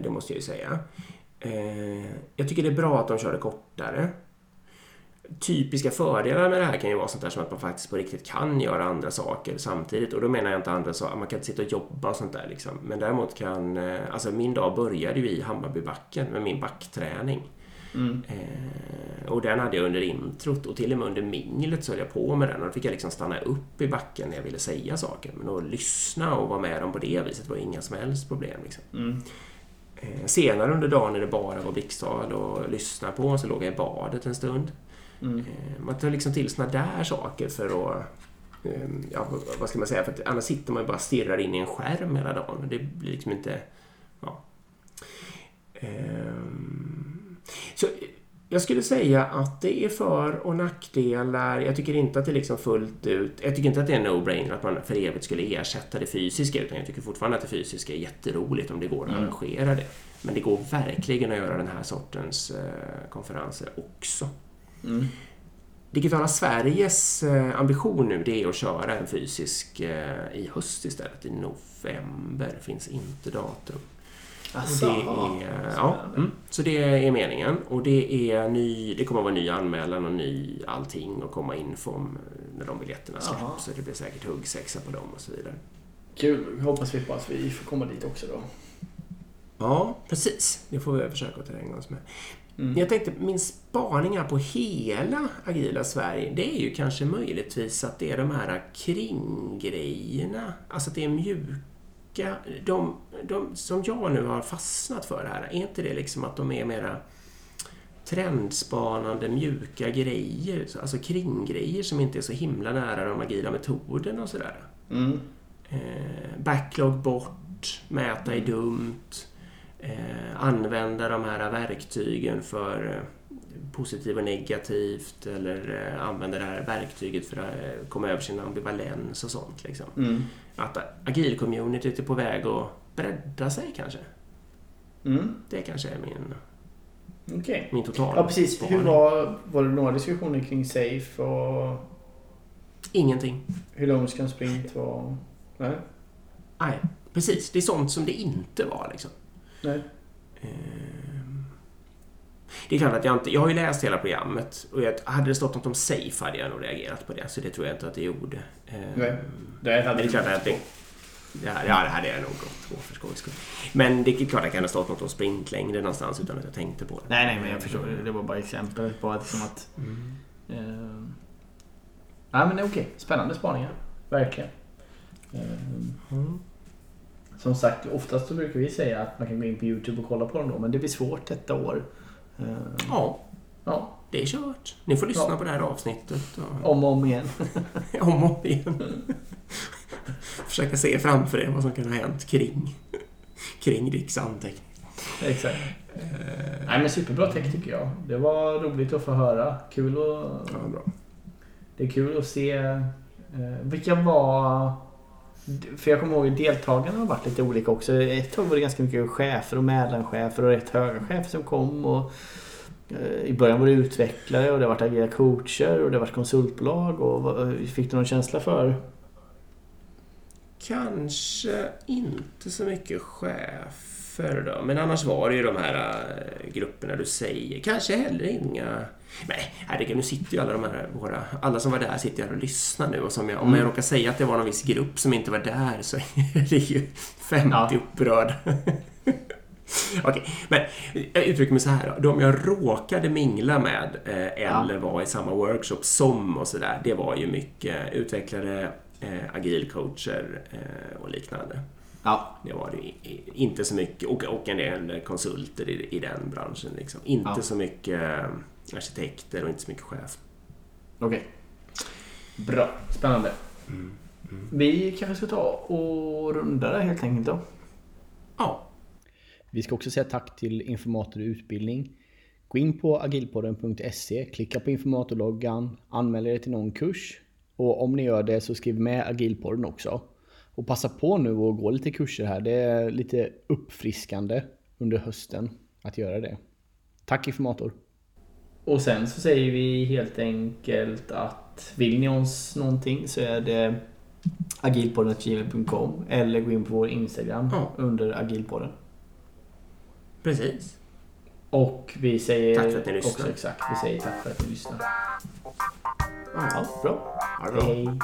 [SPEAKER 1] Det måste jag ju säga. Eh, Jag tycker det är bra att de kör det kortare. Typiska fördelar med det här kan ju vara sånt där som att man faktiskt på riktigt kan göra andra saker samtidigt. Och då menar jag inte andra saker, man kan inte sitta och jobba och sånt där liksom. Men däremot kan, eh, alltså min dag började ju i Hammarbybacken med min backträning.
[SPEAKER 2] Mm.
[SPEAKER 1] Eh, och den hade jag under introt och till och med under minglet så höll jag på med den och då fick jag liksom stanna upp i backen när jag ville säga saker. Men att lyssna och vara med dem på det viset var inga som helst problem. Liksom.
[SPEAKER 2] Mm.
[SPEAKER 1] Eh, senare under dagen när det bara var blixttal och lyssna på så låg jag i badet en stund.
[SPEAKER 2] Mm.
[SPEAKER 1] Eh, man tar liksom till såna där saker för att eh, Ja, vad ska man säga? För att annars sitter man ju bara och stirrar in i en skärm hela dagen. Det blir liksom inte... Ja. Ehm, så Jag skulle säga att det är för och nackdelar. Jag tycker inte att det liksom fullt ut... Jag tycker inte att det är no-brainer att man för evigt skulle ersätta det fysiska utan jag tycker fortfarande att det fysiska är jätteroligt om det går att
[SPEAKER 2] Mm.
[SPEAKER 1] arrangera det. Men det går verkligen att göra den här sortens eh, konferenser också.
[SPEAKER 2] Mm.
[SPEAKER 1] Digitala Sveriges eh, ambition nu det är att köra en fysisk eh, i höst istället, i november. finns inte datum.
[SPEAKER 2] Alltså,
[SPEAKER 1] det är, ja, mm, så det är meningen. Och det, är ny, det kommer att vara ny anmälan och ny allting och komma info om när de biljetterna släpps. Så det blir säkert huggsexa på dem och så vidare.
[SPEAKER 2] Kul. Hoppas vi på att vi får komma dit också då.
[SPEAKER 1] Ja, precis. Det får vi försöka att terränga oss med.
[SPEAKER 2] Mm.
[SPEAKER 1] Jag tänkte, min spaning här på hela Agila Sverige, det är ju kanske möjligtvis att det är de här kringgrejerna. Alltså att det är mjuka, de, de som jag nu har fastnat för här, är inte det liksom att de är mera trendspanande, mjuka grejer, alltså kringgrejer som inte är så himla nära de agila metoderna och sådär.
[SPEAKER 2] Mm.
[SPEAKER 1] Eh, backlog bort, mäta är dumt, eh, använda de här verktygen för eh, positivt och negativt eller eh, använda det här verktyget för att eh, komma över sin ambivalens och sånt. Liksom.
[SPEAKER 2] Mm.
[SPEAKER 1] Att agil-communityt är på väg att bredda sig kanske.
[SPEAKER 2] Mm.
[SPEAKER 1] Det kanske är min,
[SPEAKER 2] Okej.
[SPEAKER 1] min total
[SPEAKER 2] Ja, precis. Hur var, var det några diskussioner kring Safe och
[SPEAKER 1] Ingenting.
[SPEAKER 2] hur lång ska en sprint vara? Nej.
[SPEAKER 1] Nej, precis. Det är sånt som det inte var liksom.
[SPEAKER 2] Nej.
[SPEAKER 1] Ehm, Det är klart att jag inte... Jag har ju läst hela programmet och jag, hade det stått något om Safe hade jag nog reagerat på det. Så det tror jag inte att det gjorde. Ehm,
[SPEAKER 2] Nej. Det hade
[SPEAKER 1] det är klart att det... Ja, ja, det hade jag nog gått på för skojs skull. Men det är klart att det kan ha stått något om sprintlängder någonstans utan att jag tänkte på det.
[SPEAKER 2] Nej, nej, men jag förstår. Det Det var bara exempel på att, liksom att
[SPEAKER 1] Mm.
[SPEAKER 2] Eh, Nej men det är okej. Spännande spaningar. Verkligen. Eh,
[SPEAKER 1] Mm.
[SPEAKER 2] Som sagt, oftast så brukar vi säga att man kan gå in på Youtube och kolla på dem då. Men det blir svårt detta år. Eh,
[SPEAKER 1] Ja,
[SPEAKER 2] Ja,
[SPEAKER 1] det är kört. Ni får lyssna
[SPEAKER 2] Ja.
[SPEAKER 1] på det här avsnittet. Och...
[SPEAKER 2] om och om igen.
[SPEAKER 1] om och om igen. Försöka se framför er vad som kan ha hänt kring, kring Ricks anteckning.
[SPEAKER 2] Exakt.
[SPEAKER 1] Eh,
[SPEAKER 2] Nej men superbra text tycker jag. Det var roligt att få höra. Kul att...
[SPEAKER 1] Ja, bra.
[SPEAKER 2] Det är kul att se eh, vilka var... För jag kommer ihåg att deltagarna har varit lite olika också. Ett tag var det ganska mycket chefer och mellanchefer och rätt höga chefer som kom. Och, eh, I början var det utvecklare och det har varit Agera coacher och det har varit konsultbolag. Och, eh, fick du någon känsla för?
[SPEAKER 1] Kanske inte så mycket chefer då, men annars var det ju de här äh, grupperna du säger. Kanske heller inga... Nej, herregud, nu sitter ju alla de här våra... Alla som var där sitter här och lyssnar nu och som jag, om jag
[SPEAKER 2] Mm.
[SPEAKER 1] råkar säga att det var någon viss grupp som inte var där så är det ju 50
[SPEAKER 2] Ja.
[SPEAKER 1] upprörda. Okej, men jag uttrycker mig så här då. De jag råkade mingla med eh, eller var i samma workshop som och sådär, det var ju mycket utvecklare, eh, agilcoacher eh, och liknande.
[SPEAKER 2] Ja.
[SPEAKER 1] Det var det inte så mycket, och, och en del konsulter i, i den branschen. Liksom. Inte
[SPEAKER 2] Ja.
[SPEAKER 1] så mycket eh, arkitekter och inte så mycket chef.
[SPEAKER 2] Okej. Bra. Spännande.
[SPEAKER 1] Mm. Mm.
[SPEAKER 2] Vi kanske ska ta och runda det helt enkelt då.
[SPEAKER 1] Ja,
[SPEAKER 2] Vi ska också säga tack till Informator Utbildning. Gå in på agilpodden.se, klicka på informatorloggan, anmäl er till någon kurs och om ni gör det så skriv med agilpodden också. Och passa på nu och gå lite kurser här. Det är lite uppfriskande under hösten att göra det. Tack Informator! Och sen så säger vi helt enkelt att vill ni oss någonting så är det agilpodden.gmail.com eller gå in på vår Instagram
[SPEAKER 1] Ja.
[SPEAKER 2] under agilpodden.
[SPEAKER 1] precis.
[SPEAKER 2] Och vi säger
[SPEAKER 1] Tack för att ni lyssnar.
[SPEAKER 2] också exakt, vi säger tack för att ni lyssnar.
[SPEAKER 1] Ja, bra.
[SPEAKER 2] Hej.